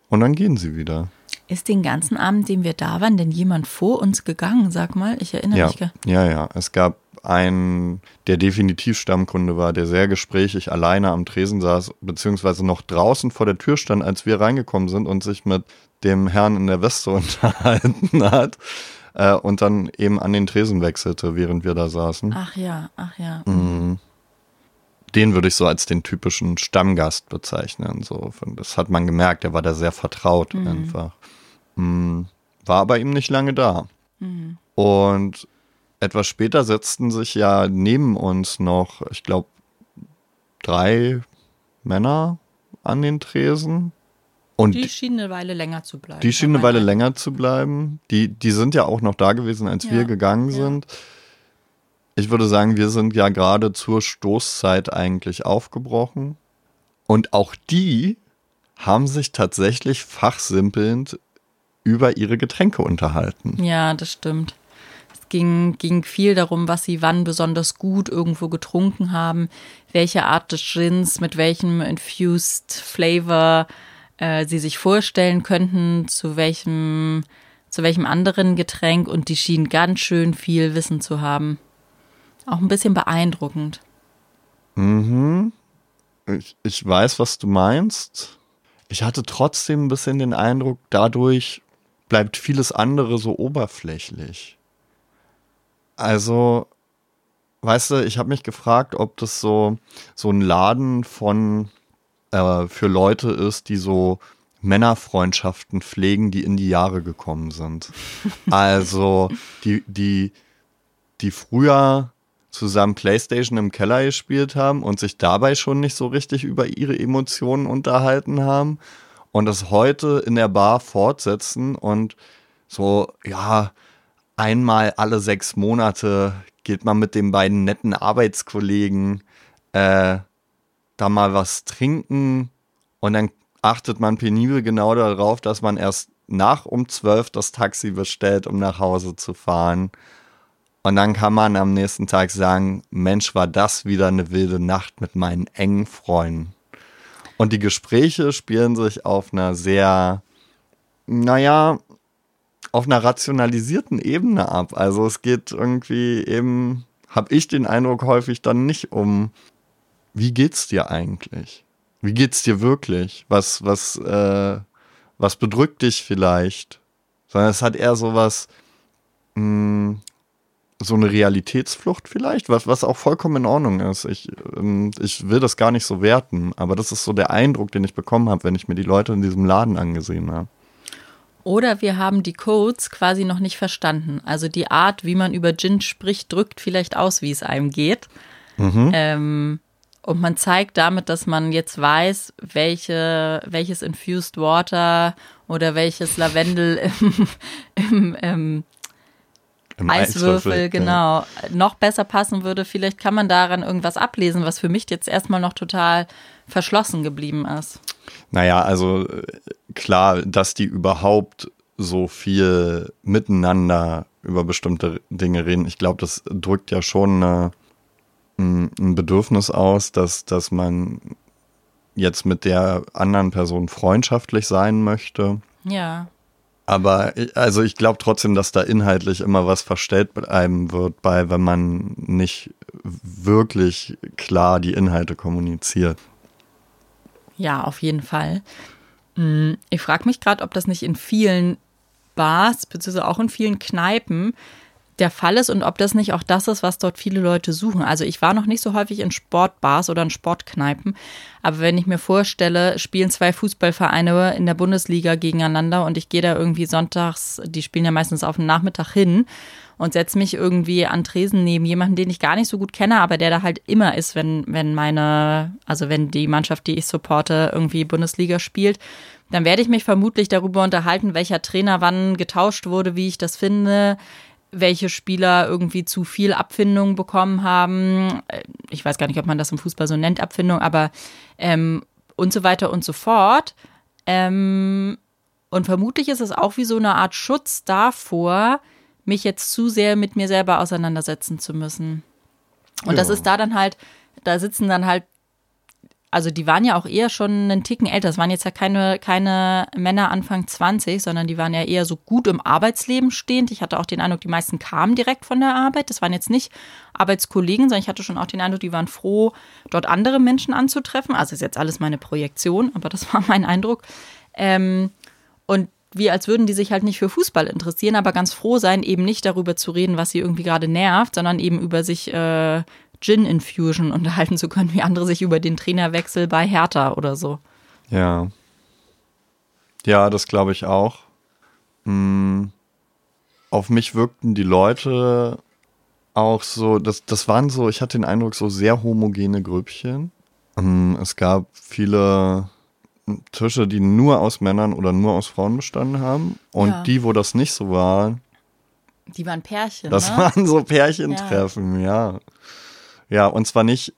und dann gehen sie wieder. Ist den ganzen Abend, den wir da waren, denn jemand vor uns gegangen? Sag mal, ich erinnere Ja, mich. ja, ja. Es gab einen, der definitiv Stammkunde war, der sehr gesprächig alleine am Tresen saß, beziehungsweise noch draußen vor der Tür stand, als wir reingekommen sind und sich mit dem Herrn in der Weste <laughs> unterhalten hat äh, und dann eben an den Tresen wechselte, während wir da saßen. Ach ja, ach ja. Mhm. Den würde ich so als den typischen Stammgast bezeichnen. So, das hat man gemerkt, der war da sehr vertraut einfach. Mm, War aber eben nicht lange da. Und etwas später setzten sich ja neben uns noch, ich glaube, drei Männer an den Tresen. Und Die schien eine Weile länger zu bleiben. die schienen eine Weile länger zu bleiben. Die, die sind ja auch noch da gewesen, als Ja, wir gegangen ja. sind. Ich würde sagen, wir sind ja gerade zur Stoßzeit eigentlich aufgebrochen. Und auch die haben sich tatsächlich fachsimpelnd über ihre Getränke unterhalten. Ja, das stimmt. Ging, ging viel darum, was sie wann besonders gut irgendwo getrunken haben, welche Art des Gins, mit welchem Infused Flavor äh, sie sich vorstellen könnten, zu welchem zu welchem anderen Getränk und die schien ganz schön viel Wissen zu haben. Auch ein bisschen beeindruckend. Mhm. Ich, ich weiß, was du meinst. Ich hatte trotzdem ein bisschen den Eindruck, dadurch bleibt vieles andere so oberflächlich. Also, weißt du, ich habe mich gefragt, ob das so, so ein Laden von äh, für Leute ist, die so Männerfreundschaften pflegen, die in die Jahre gekommen sind. <laughs> Also, die, die, die früher zusammen Playstation im Keller gespielt haben und sich dabei schon nicht so richtig über ihre Emotionen unterhalten haben und das heute in der Bar fortsetzen und so, ja, einmal alle sechs Monate geht man mit den beiden netten Arbeitskollegen äh, da mal was trinken und dann achtet man penibel genau darauf, dass man erst nach um zwölf das Taxi bestellt, um nach Hause zu fahren. Und dann kann man am nächsten Tag sagen, Mensch, war das wieder eine wilde Nacht mit meinen engen Freunden. Und die Gespräche spielen sich auf einer sehr, naja, auf einer rationalisierten Ebene ab. Also es geht irgendwie eben, habe ich den Eindruck häufig dann nicht um, wie geht's dir eigentlich? Wie geht's dir wirklich? Was, was, äh, was bedrückt dich vielleicht? Sondern es hat eher sowas, mh, hm, so eine Realitätsflucht vielleicht, was, was auch vollkommen in Ordnung ist. Ich, ähm, ich will das gar nicht so werten, aber das ist so der Eindruck, den ich bekommen habe, wenn ich mir die Leute in diesem Laden angesehen habe. Oder wir haben die Codes quasi noch nicht verstanden. Also die Art, wie man über Gin spricht, drückt vielleicht aus, wie es einem geht. Mhm. Ähm, und man zeigt damit, dass man jetzt weiß, welche, welches Infused Water oder welches Lavendel im, im, im im Eiswürfel, Eiswürfel, genau, ja. noch besser passen würde. Vielleicht kann man daran irgendwas ablesen, was für mich jetzt erstmal noch total verschlossen geblieben ist. Naja, also klar, dass die überhaupt so viel miteinander über bestimmte Dinge reden. Ich glaube, das drückt ja schon eine, ein Bedürfnis aus, dass, dass man jetzt mit der anderen Person freundschaftlich sein möchte. Ja. Aber also ich glaube trotzdem, dass da inhaltlich immer was verstellt bleiben wird, bei wenn man nicht wirklich klar die Inhalte kommuniziert. Ja, auf jeden Fall. Hm, ich frage mich gerade, ob das nicht in vielen Bars, beziehungsweise auch in vielen Kneipen, der Fall ist und ob das nicht auch das ist, was dort viele Leute suchen. Also ich war noch nicht so häufig in Sportbars oder in Sportkneipen, aber wenn ich mir vorstelle, spielen zwei Fußballvereine in der Bundesliga gegeneinander und ich gehe da irgendwie sonntags, die spielen ja meistens auf den Nachmittag hin und setze mich irgendwie an Tresen neben jemanden, den ich gar nicht so gut kenne, aber der da halt immer ist, wenn, wenn meine, also wenn die Mannschaft, die ich supporte, irgendwie Bundesliga spielt, dann werde ich mich vermutlich darüber unterhalten, welcher Trainer wann getauscht wurde, wie ich das finde, welche Spieler irgendwie zu viel Abfindung bekommen haben. Äh, ich weiß gar nicht, ob man das im Fußball so nennt, Abfindung, aber ähm, und so weiter und so fort. Ähm, und vermutlich ist es auch wie so eine Art Schutz davor, mich jetzt zu sehr mit mir selber auseinandersetzen zu müssen. Und ja. das ist da dann halt, da sitzen dann halt also die waren ja auch eher schon einen Ticken älter. Es waren jetzt ja keine, keine Männer Anfang 20, sondern die waren ja eher so gut im Arbeitsleben stehend. Ich hatte auch den Eindruck, die meisten kamen direkt von der Arbeit. Das waren jetzt nicht Arbeitskollegen, sondern ich hatte schon auch den Eindruck, die waren froh, dort andere Menschen anzutreffen. Also ist jetzt alles meine Projektion, aber das war mein Eindruck. Ähm, und wie als würden die sich halt nicht für Fußball interessieren, aber ganz froh sein, eben nicht darüber zu reden, was sie irgendwie gerade nervt, sondern eben über sich äh, Gin Infusion <laughs> unterhalten zu können, wie andere sich über den Trainerwechsel bei Hertha oder so. Ja. Ja, das glaube ich auch. Hm. Auf mich wirkten die Leute auch so, das, das waren so, ich hatte den Eindruck, so sehr homogene Grüppchen. Hm, es gab viele Tische, die nur aus Männern oder nur aus Frauen bestanden haben. Und ja. die, wo das nicht so war, die waren Pärchen. Das ne? waren so Pärchentreffen, ja. ja. Ja, und zwar nicht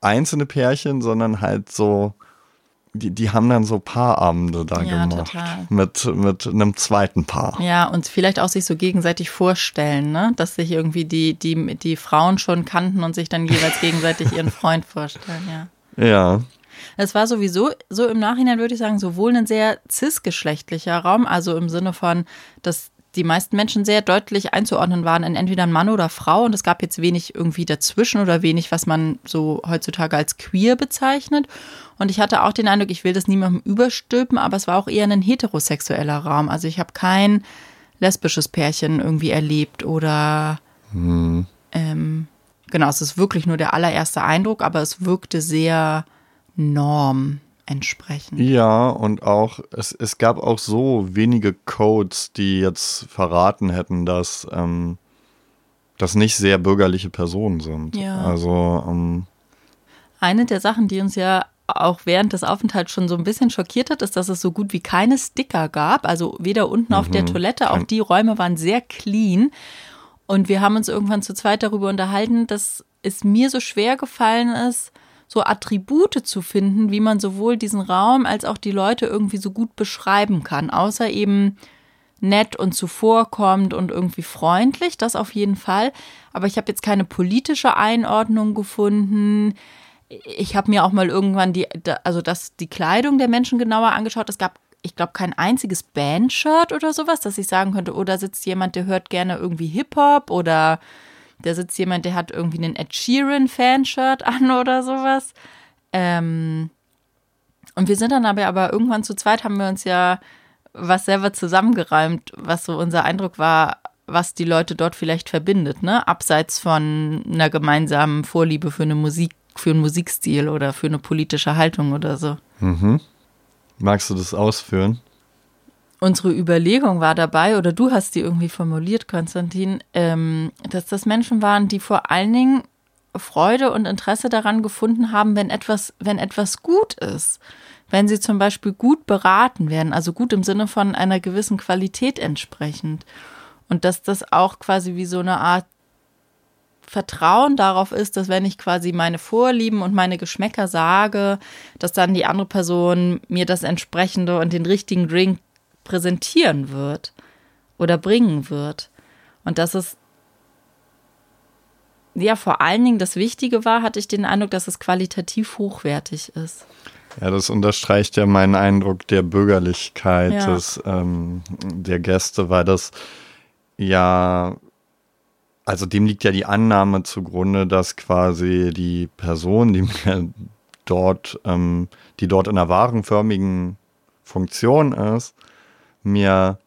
einzelne Pärchen, sondern halt so, die, die haben dann so Paarabende da ja, gemacht. Total. Mit, mit einem zweiten Paar. Ja, und vielleicht auch sich so gegenseitig vorstellen, ne? Dass sich irgendwie die, die, die Frauen schon kannten und sich dann jeweils gegenseitig ihren Freund vorstellen, ja. Ja. Es war sowieso, so im Nachhinein würde ich sagen, sowohl ein sehr cis-geschlechtlicher Raum, also im Sinne von, dass die meisten Menschen sehr deutlich einzuordnen waren in entweder ein Mann oder Frau und es gab jetzt wenig irgendwie dazwischen oder wenig, was man so heutzutage als queer bezeichnet. Und ich hatte auch den Eindruck, ich will das niemandem überstülpen, aber es war auch eher ein heterosexueller Raum. Also ich habe kein lesbisches Pärchen irgendwie erlebt oder Hm. ähm, genau, es ist wirklich nur der allererste Eindruck, aber es wirkte sehr norm entsprechend. Ja, und auch, es, es gab auch so wenige Codes, die jetzt verraten hätten, dass ähm, das nicht sehr bürgerliche Personen sind. Ja. Also, ähm, Eine der Sachen, die uns ja auch während des Aufenthalts schon so ein bisschen schockiert hat, ist, dass es so gut wie keine Sticker gab. Also weder unten auf der Toilette, auch die Räume waren sehr clean. Und wir haben uns irgendwann zu zweit darüber unterhalten, dass es mir so schwer gefallen ist, so Attribute zu finden, wie man sowohl diesen Raum als auch die Leute irgendwie so gut beschreiben kann. Außer eben nett und zuvorkommend und irgendwie freundlich, das auf jeden Fall. Aber ich habe jetzt keine politische Einordnung gefunden. Ich habe mir auch mal irgendwann die, also das, die Kleidung der Menschen genauer angeschaut. Es gab, ich glaube, kein einziges Bandshirt oder sowas, dass ich sagen könnte, oh, da sitzt jemand, der hört gerne irgendwie Hip-Hop oder da sitzt jemand, der hat irgendwie einen Ed Sheeran-Fanshirt an <laughs> oder sowas. Ähm, und wir sind dann aber, aber irgendwann zu zweit haben wir uns ja was selber zusammengereimt, was so unser Eindruck war, was die Leute dort vielleicht verbindet, ne? Abseits von einer gemeinsamen Vorliebe für eine Musik, für einen Musikstil oder für eine politische Haltung oder so. magst du das ausführen? Unsere Überlegung war dabei, oder du hast die irgendwie formuliert, Konstantin, ähm, dass das Menschen waren, die vor allen Dingen Freude und Interesse daran gefunden haben, wenn etwas, wenn etwas gut ist. Wenn sie zum Beispiel gut beraten werden, also gut im Sinne von einer gewissen Qualität entsprechend. Und dass das auch quasi wie so eine Art Vertrauen darauf ist, dass wenn ich quasi meine Vorlieben und meine Geschmäcker sage, dass dann die andere Person mir das entsprechende und den richtigen Drink präsentieren wird oder bringen wird. Und dass es ja vor allen Dingen das Wichtige war, hatte ich den Eindruck, dass es qualitativ hochwertig ist. Ja, das unterstreicht ja meinen Eindruck der Bürgerlichkeit Ja. des, ähm, der Gäste, weil das ja, also dem liegt ja die Annahme zugrunde, dass quasi die Person, die mir dort, ähm, die dort in einer warenförmigen Funktion ist, mir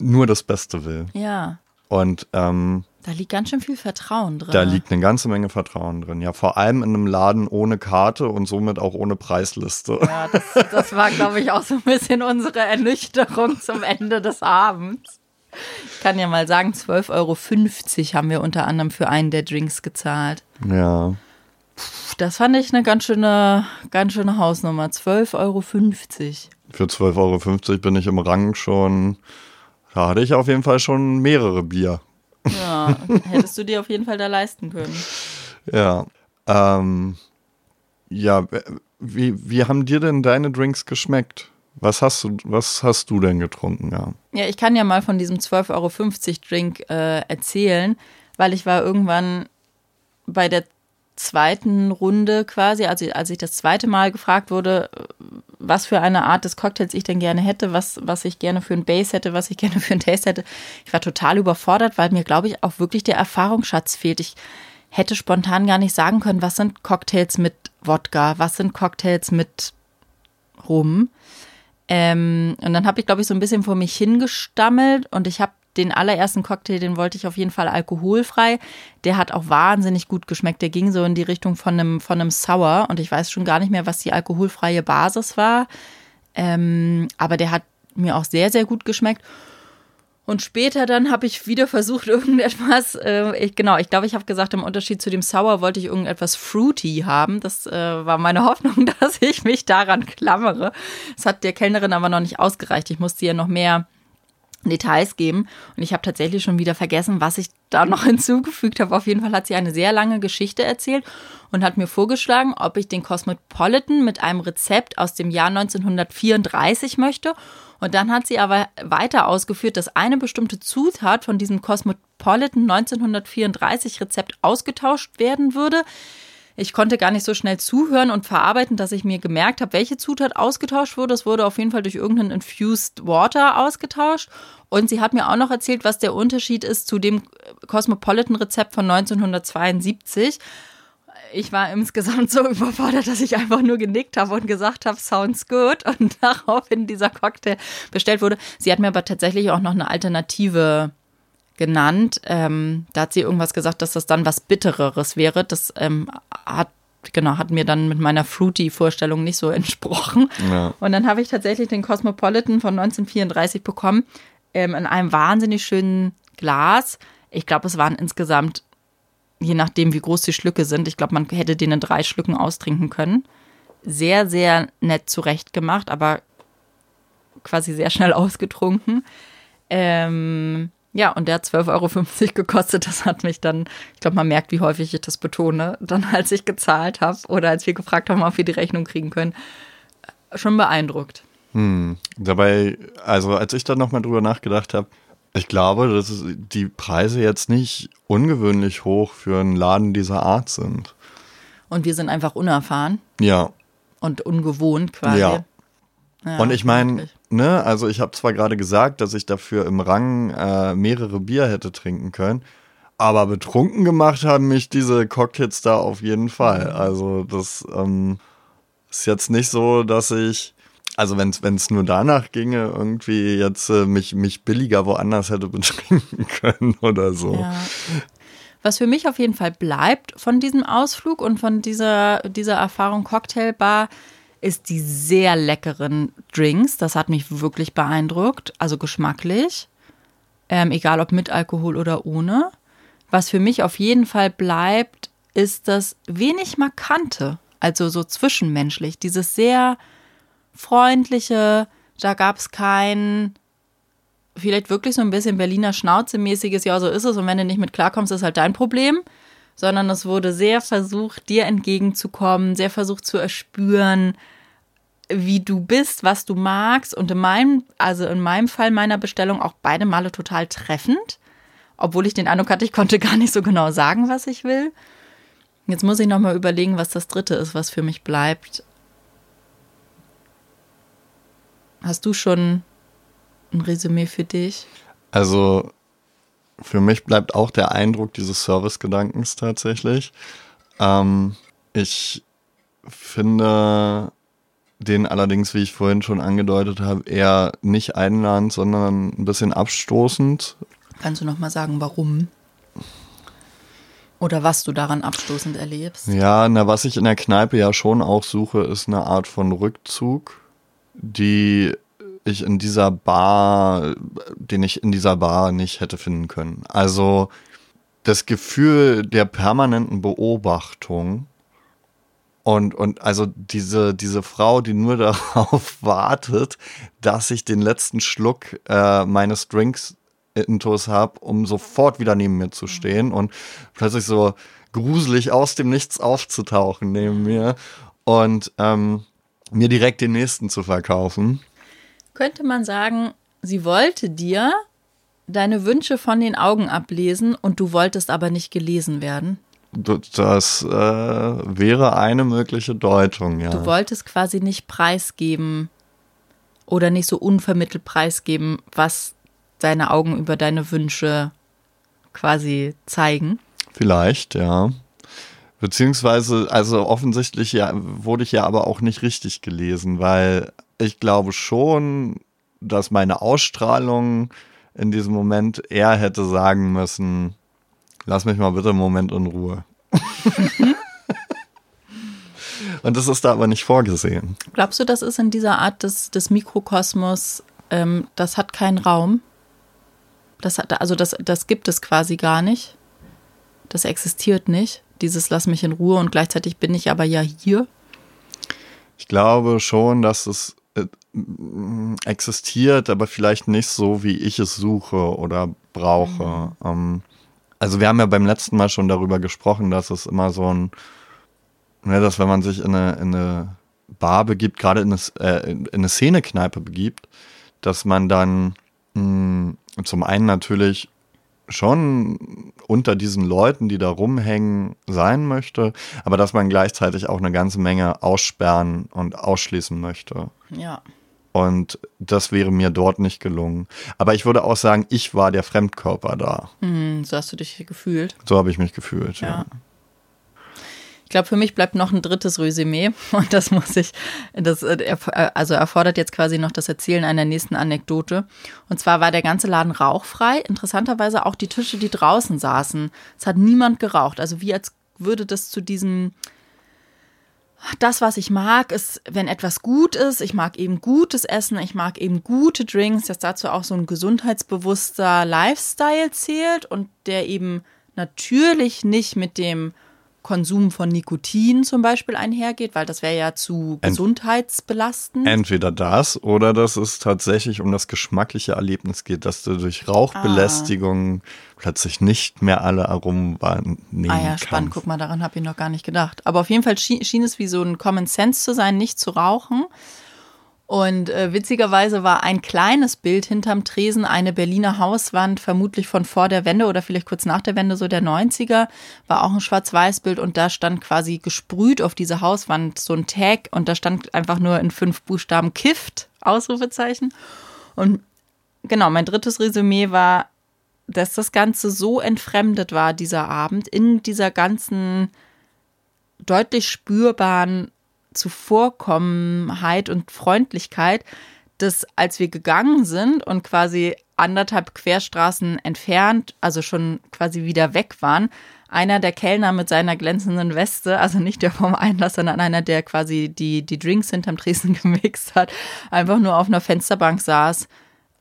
nur das Beste will. Ja, Und ähm, da liegt ganz schön viel Vertrauen drin. da liegt eine ganze Menge Vertrauen drin. Ja, vor allem in einem Laden ohne Karte und somit auch ohne Preisliste. Ja, das, das war, glaube ich, auch so ein bisschen unsere Ernüchterung zum Ende des Abends. Ich kann ja mal sagen, 12,50 Euro haben wir unter anderem für einen der Drinks gezahlt. Ja. Das fand ich eine ganz schöne, ganz schöne Hausnummer. 12,50 Euro. Für 12,50 Euro bin ich im Rang schon. Da hatte ich auf jeden Fall schon mehrere Bier. Ja, <laughs> hättest du dir auf jeden Fall da leisten können. Ja. Ähm, ja, wie, wie haben dir denn deine Drinks geschmeckt? Was hast du, was hast du denn getrunken? Ja. Ja, ich kann ja mal von diesem 12,50 Euro Drink äh, erzählen, weil ich war irgendwann bei der zweiten Runde quasi, also als ich das zweite Mal gefragt wurde, was für eine Art des Cocktails ich denn gerne hätte, was, was ich gerne für ein Base hätte, was ich <laughs> gerne für ein Taste hätte. Ich war total überfordert, weil mir, glaube ich, auch wirklich der Erfahrungsschatz fehlt. Ich hätte spontan gar nicht sagen können, was sind Cocktails mit Wodka, was sind Cocktails mit Rum. Ähm, und dann habe ich, glaube ich, so ein bisschen vor mich hingestammelt und ich habe den allerersten Cocktail, den wollte ich auf jeden Fall alkoholfrei. Der hat auch wahnsinnig gut geschmeckt. Der ging so in die Richtung von einem, von einem Sour und ich weiß schon gar nicht mehr, was die alkoholfreie Basis war. Ähm, aber der hat mir auch sehr, sehr gut geschmeckt. Und später dann habe ich wieder versucht, <laughs> irgendetwas, äh, ich, genau, ich glaube, ich habe gesagt, im Unterschied zu dem Sour wollte ich irgendetwas fruity haben. Das äh, war meine <laughs> Hoffnung, dass ich mich daran klammere. Das hat der Kellnerin aber noch nicht ausgereicht. Ich musste ihr noch mehr Details geben. Und ich habe tatsächlich schon wieder vergessen, was ich da noch <laughs> hinzugefügt habe. Auf jeden Fall hat sie eine sehr lange Geschichte erzählt und hat mir vorgeschlagen, ob ich den Cosmopolitan mit einem Rezept aus dem Jahr 1934 möchte. Und dann hat sie aber weiter ausgeführt, dass eine bestimmte Zutat von diesem Cosmopolitan 1934 Rezept ausgetauscht werden würde. Ich konnte gar nicht so schnell zuhören und verarbeiten, dass ich mir gemerkt habe, welche Zutat ausgetauscht wurde. Es wurde auf jeden Fall durch irgendeinen Infused Water ausgetauscht. Und sie hat mir auch noch erzählt, was der Unterschied ist zu dem Cosmopolitan-Rezept von 1972 ich war insgesamt so <laughs> überfordert, dass ich einfach nur genickt habe und gesagt habe, sounds good. Und <laughs> daraufhin dieser Cocktail bestellt wurde. Sie hat mir aber tatsächlich auch noch eine Alternative genannt. Ähm, da hat sie irgendwas gesagt, dass das dann was Bittereres wäre. Das ähm, hat genau, hat mir dann mit meiner Fruity-Vorstellung nicht so <laughs> entsprochen. Ja. Und dann habe ich tatsächlich den Cosmopolitan von 1934 bekommen, ähm, in einem wahnsinnig schönen Glas. Ich glaube, es waren insgesamt je nachdem, wie groß die Schlücke sind. Ich glaube, man hätte den in drei Schlücken austrinken können. Sehr, sehr nett zurecht gemacht, aber quasi sehr schnell <laughs> ausgetrunken. Ähm, ja, und der hat 12,50 Euro gekostet. Das hat mich dann, ich glaube, man merkt, wie häufig ich das betone, dann als ich gezahlt habe oder als wir gefragt haben, ob wir die Rechnung kriegen können, schon beeindruckt. Hm. Dabei, also als ich dann nochmal drüber nachgedacht habe, ich glaube, dass die Preise jetzt nicht ungewöhnlich hoch für einen Laden dieser Art sind. Und wir sind einfach unerfahren. Ja. Und ungewohnt quasi. Ja. ja und ich meine, ne, also ich habe zwar gerade gesagt, dass ich dafür im Rang äh, mehrere Bier hätte trinken können, aber betrunken gemacht haben mich diese Cocktails da auf jeden Fall. Mhm. Also das ähm, ist jetzt nicht so, dass ich also wenn es nur danach ginge, irgendwie jetzt äh, mich, mich billiger woanders hätte <laughs> betrinken können oder so. Ja. Was für mich auf jeden Fall bleibt von diesem Ausflug und von dieser, dieser Erfahrung Cocktailbar, ist die sehr leckeren Drinks. Das hat mich wirklich beeindruckt, also geschmacklich. Ähm, egal ob mit Alkohol oder ohne. Was für mich auf jeden Fall bleibt, ist das wenig markante, also so zwischenmenschlich, dieses sehr freundliche, da gab es kein, vielleicht wirklich so ein bisschen Berliner Schnauze-mäßiges, ja, so ist es und wenn du nicht mit klarkommst, ist halt dein Problem, sondern es wurde sehr versucht, dir entgegenzukommen, sehr versucht zu erspüren, wie du bist, was du magst und in meinem, also in meinem Fall meiner Bestellung auch beide Male total treffend, obwohl ich den Eindruck hatte, ich konnte <laughs> gar nicht so genau sagen, was ich will. Jetzt muss ich nochmal überlegen, was das dritte ist, was für mich bleibt. Hast du schon ein Resümee für dich? Also für mich bleibt auch der Eindruck dieses Service-Gedankens tatsächlich. Ähm, ich finde den allerdings, wie ich vorhin schon angedeutet habe, eher nicht einladend, sondern ein bisschen abstoßend. Kannst du noch mal sagen, warum? Oder was du daran abstoßend erlebst? Ja, na, was ich in der Kneipe ja schon auch suche, ist eine Art von Rückzug die ich in dieser Bar, den ich in dieser Bar nicht hätte finden können. Also das Gefühl der permanenten Beobachtung und, und also diese, diese Frau, die nur <laughs> darauf wartet, dass ich den letzten Schluck äh, meines Drinks intus habe, um sofort wieder neben mir zu stehen und plötzlich so gruselig aus dem Nichts aufzutauchen neben mir. Und ähm, mir direkt den nächsten zu verkaufen. Könnte man sagen, sie wollte dir deine Wünsche von den Augen ablesen und du wolltest aber nicht gelesen werden? Das äh, wäre eine mögliche Deutung, ja. Du wolltest quasi nicht preisgeben oder nicht so unvermittelt preisgeben, was deine Augen über deine Wünsche quasi zeigen. Vielleicht, ja. Beziehungsweise, also offensichtlich ja, wurde ich ja aber auch nicht richtig gelesen, weil ich glaube schon, dass meine Ausstrahlung in diesem Moment eher hätte sagen müssen, lass mich mal bitte einen Moment in Ruhe. <laughs> Und das ist da aber nicht vorgesehen. Glaubst du, das ist in dieser Art des, des Mikrokosmos, ähm, das hat keinen Raum? Das hat, also das, das gibt es quasi gar nicht. Das existiert nicht dieses Lass mich in Ruhe und gleichzeitig bin ich aber ja hier? Ich glaube schon, dass es existiert, aber vielleicht nicht so, wie ich es suche oder brauche. Mhm. Ähm, also wir haben ja beim letzten Mal schon darüber gesprochen, dass es immer so ein, ne, dass wenn man sich in eine, in eine Bar begibt, gerade in eine, äh, in eine Szenekneipe begibt, dass man dann mh, hm, zum einen natürlich schon unter diesen Leuten, die da rumhängen, sein möchte, aber dass man gleichzeitig auch eine ganze Menge aussperren und ausschließen möchte. Ja. Und das wäre mir dort nicht gelungen. Aber ich würde auch sagen, ich war der Fremdkörper da. Hm, so hast du dich gefühlt. So habe ich mich gefühlt, ja. Ja. Ich glaube, für mich bleibt noch ein drittes Resümee <laughs> und das muss ich, das äh, äh, also erfordert jetzt quasi noch das Erzählen einer nächsten Anekdote. Und zwar war der ganze Laden rauchfrei, interessanterweise auch die Tische, die draußen saßen. Es hat niemand geraucht, also wie als würde das zu diesem das, was ich mag, ist, wenn etwas gut ist. Ich mag eben gutes Essen, ich mag eben gute Drinks, dass dazu auch so ein gesundheitsbewusster Lifestyle zählt und der eben natürlich nicht mit dem Konsum von Nikotin zum Beispiel einhergeht, weil das wäre ja zu Ent- gesundheitsbelastend. Entweder das oder dass es tatsächlich um das geschmackliche Erlebnis geht, dass du durch Rauchbelästigung plötzlich nicht mehr alle Aromen wahrnehmen Ah ja, spannend. kannst. Guck mal, daran habe ich noch gar nicht gedacht. Aber auf jeden Fall schien, schien es wie so ein Common Sense zu sein, nicht zu rauchen. Und äh, witzigerweise war ein kleines Bild hinterm Tresen eine Berliner Hauswand, vermutlich von vor der Wende oder vielleicht kurz nach der Wende, so der 90er, war auch ein Schwarz-Weiß-Bild und da stand quasi gesprüht auf diese Hauswand so ein Tag und da stand einfach nur in fünf Buchstaben Kifft, Ausrufezeichen. Und genau, mein drittes Resümee war, dass das Ganze so entfremdet war, dieser Abend, in dieser ganzen deutlich spürbaren Zuvorkommenheit und Freundlichkeit, dass als wir gegangen sind und quasi anderthalb Querstraßen entfernt, also schon quasi wieder weg waren, einer der Kellner mit seiner glänzenden Weste, also nicht der vom Einlass, sondern einer, der quasi die, die Drinks hinterm Tresen <laughs> gemixt hat, einfach nur auf einer Fensterbank saß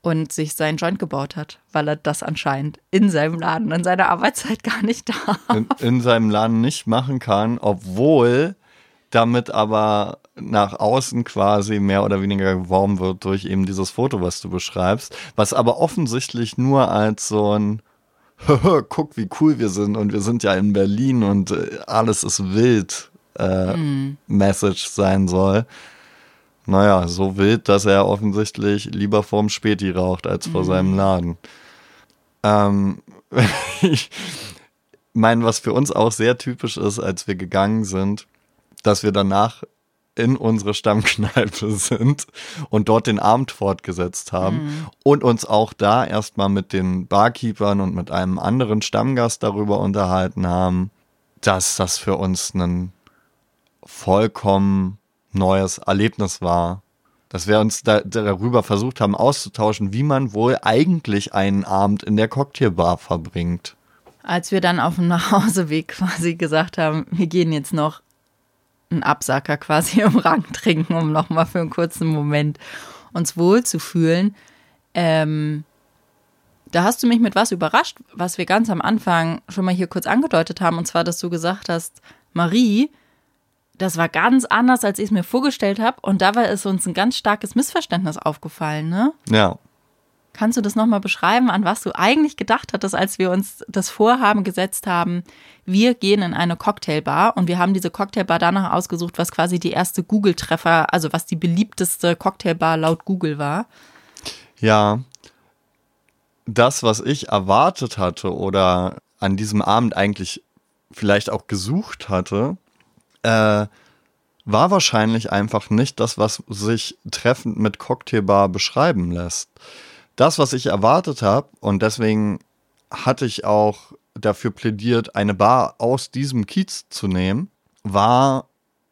und sich seinen Joint gebaut hat, weil er das anscheinend in seinem Laden in seiner Arbeitszeit gar nicht da in, in seinem Laden nicht machen kann, obwohl damit aber nach außen quasi mehr oder weniger geworben wird durch eben dieses Foto, was du beschreibst, was aber offensichtlich nur als so ein <laughs> guck, wie cool wir sind und wir sind ja in Berlin und äh, alles ist wild äh, Message sein soll. Naja, so wild, dass er offensichtlich lieber vorm Späti raucht als vor seinem Laden. Ähm, <laughs> ich meine, was für uns auch sehr typisch ist, als wir gegangen sind, dass wir danach in unsere Stammkneipe <laughs> sind und dort den Abend fortgesetzt haben und uns auch da erstmal mit den Barkeepern und mit einem anderen Stammgast darüber unterhalten haben, dass das für uns ein vollkommen neues Erlebnis war. Dass wir uns da, darüber versucht haben auszutauschen, wie man wohl eigentlich einen Abend in der Cocktailbar verbringt. Als wir dann auf dem Nachhauseweg <laughs> quasi gesagt haben, wir gehen jetzt noch einen Absacker quasi <laughs> im Rang trinken, um nochmal für einen kurzen Moment uns wohlzufühlen. Ähm, da hast du mich mit was überrascht, was wir ganz am Anfang schon mal hier kurz angedeutet haben, und zwar, dass du gesagt hast, Marie, das war ganz anders, als ich es mir vorgestellt habe, und dabei ist uns ein ganz starkes Missverständnis aufgefallen, ne? Ja, Kannst du das nochmal beschreiben, an was du eigentlich gedacht hattest, als wir uns das Vorhaben gesetzt haben, wir gehen in eine Cocktailbar und wir haben diese Cocktailbar danach ausgesucht, was quasi die erste Google-Treffer, also was die beliebteste Cocktailbar laut Google war. Ja, das, was ich erwartet hatte oder an diesem Abend eigentlich vielleicht auch gesucht hatte, äh, war wahrscheinlich einfach nicht das, was sich treffend mit Cocktailbar beschreiben lässt. Das, was ich erwartet habe, und deswegen hatte ich auch dafür plädiert, eine Bar aus diesem Kiez zu nehmen, war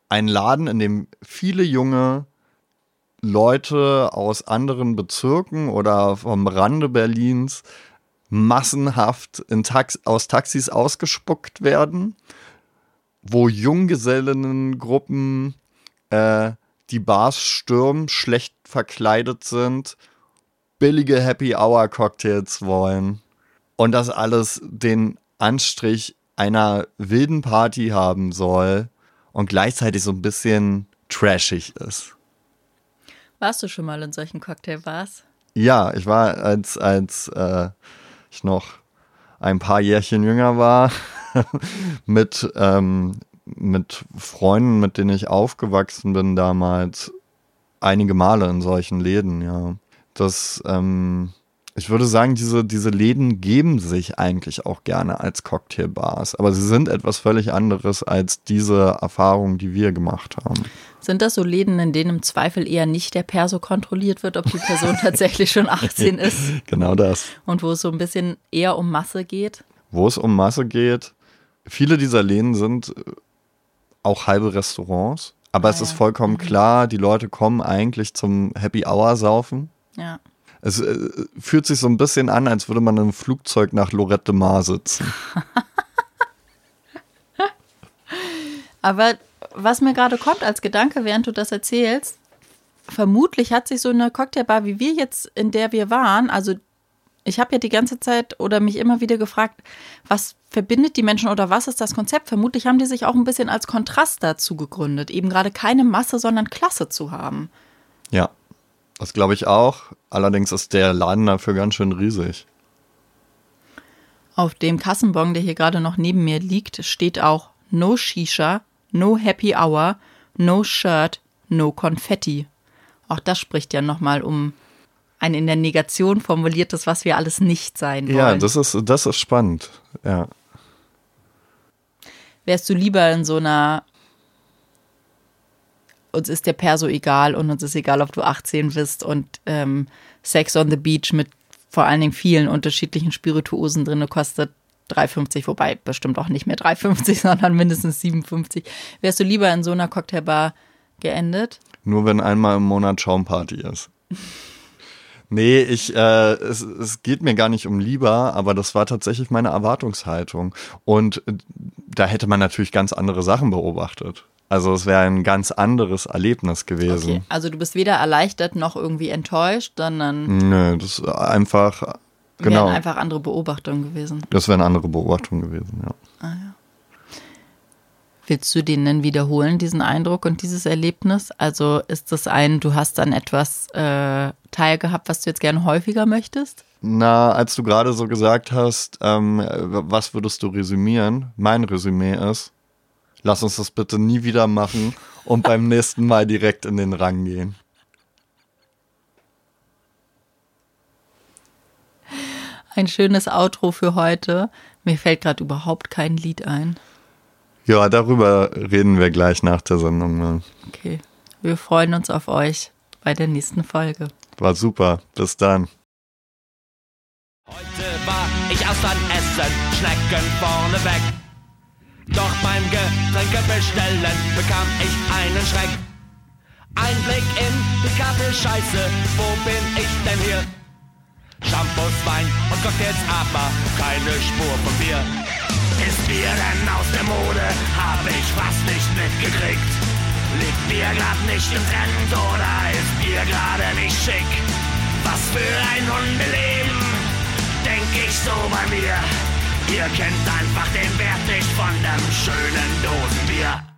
ein Laden, in dem viele junge Leute aus anderen Bezirken oder vom Rande Berlins massenhaft Tax aus Taxis ausgespuckt werden, wo Junggesellennengruppen äh, die Bars stürmen, schlecht verkleidet sind, billige Happy Hour Cocktails wollen und das alles den Anstrich einer wilden Party haben soll und gleichzeitig so ein bisschen trashig ist. Warst du schon mal in solchen Cocktailbars? Ja, ich war, als, als äh, ich noch ein paar Jährchen jünger war, <laughs> mit, ähm, mit Freunden, mit denen ich aufgewachsen bin damals, einige Male in solchen Läden, ja. Das ähm, Ich würde sagen, diese, diese Läden geben sich eigentlich auch gerne als Cocktailbars, aber sie sind etwas völlig anderes als diese Erfahrungen, die wir gemacht haben. Sind das so Läden, in denen im Zweifel eher nicht der Perso kontrolliert wird, ob die Person <laughs> tatsächlich schon 18 ist? Genau das. Und wo es so ein bisschen eher um Masse geht? Wo es um Masse geht. Viele dieser Läden sind äh, auch halbe Restaurants, aber Ah, es ist ja. vollkommen Mhm. klar, die Leute kommen eigentlich zum Happy Hour saufen. Ja. Es äh, fühlt sich so ein bisschen an, als würde man im Flugzeug nach Lorette Mar sitzen. <laughs> Aber was mir gerade kommt als Gedanke, während du das erzählst, vermutlich hat sich so eine Cocktailbar, wie wir jetzt, in der wir waren, also ich habe ja die ganze Zeit oder mich immer wieder gefragt, was verbindet die Menschen oder was ist das Konzept? Vermutlich haben die sich auch ein bisschen als Kontrast dazu gegründet, eben gerade keine Masse, sondern Klasse zu haben. Ja, das glaube ich auch. Allerdings ist der Laden dafür ganz schön riesig. Auf dem Kassenbon, der hier gerade noch neben mir liegt, steht auch No Shisha, No Happy Hour, No Shirt, No Konfetti. Auch das spricht ja nochmal um ein in der Negation formuliertes, was wir alles nicht sein wollen. Ja, das ist, das ist spannend. Ja. Wärst du lieber in so einer uns ist der Perso egal und uns ist egal, ob du 18 bist und ähm, Sex on the Beach mit vor allen Dingen vielen unterschiedlichen Spirituosen drin kostet 3,50, wobei bestimmt auch nicht mehr 3,50, <laughs> sondern mindestens 7,50. Wärst du lieber in so einer Cocktailbar geendet? Nur wenn einmal im Monat Schaumparty ist. Nee, ich, äh, es, es geht mir gar nicht um lieber, aber das war tatsächlich meine Erwartungshaltung. Und äh, da hätte man natürlich ganz andere Sachen beobachtet. Also es wäre ein ganz anderes Erlebnis gewesen. Okay, also du bist weder erleichtert noch irgendwie enttäuscht, sondern Nö, das ist einfach, genau, wären einfach andere Beobachtungen gewesen. das wäre eine andere Beobachtung gewesen, ja. Willst du den denn wiederholen, diesen Eindruck und dieses Erlebnis? Also ist das ein, du hast an etwas äh, teilgehabt, was du jetzt gerne häufiger möchtest? Na, als du gerade so gesagt hast, ähm, was würdest du resümieren? Mein Resümee ist, lass uns das bitte nie wieder machen und beim <laughs> nächsten Mal direkt in den Rang gehen. Ein schönes Outro für heute. Mir fällt gerade überhaupt kein Lied ein. Ja, darüber reden wir gleich nach der Sendung. mal. Okay, wir freuen uns auf euch bei der nächsten Folge. War super. Bis dann. Heute war ich Austern essen, Schnecken vorneweg. Doch beim Getränke bestellen bekam ich einen Schreck. Ein Blick in die Kaffeescheiße, wo bin ich denn hier? Shampoos, Wein und Cocktails, aber keine Spur von Bier. Ist Bier denn aus der Mode? Hab ich fast nicht mitgekriegt. Liegt Bier grad nicht im Trend oder ist Bier gerade nicht schick? Was für ein Hundeleben, denk ich so bei mir. Ihr kennt einfach den Wert nicht von dem schönen Dosenbier.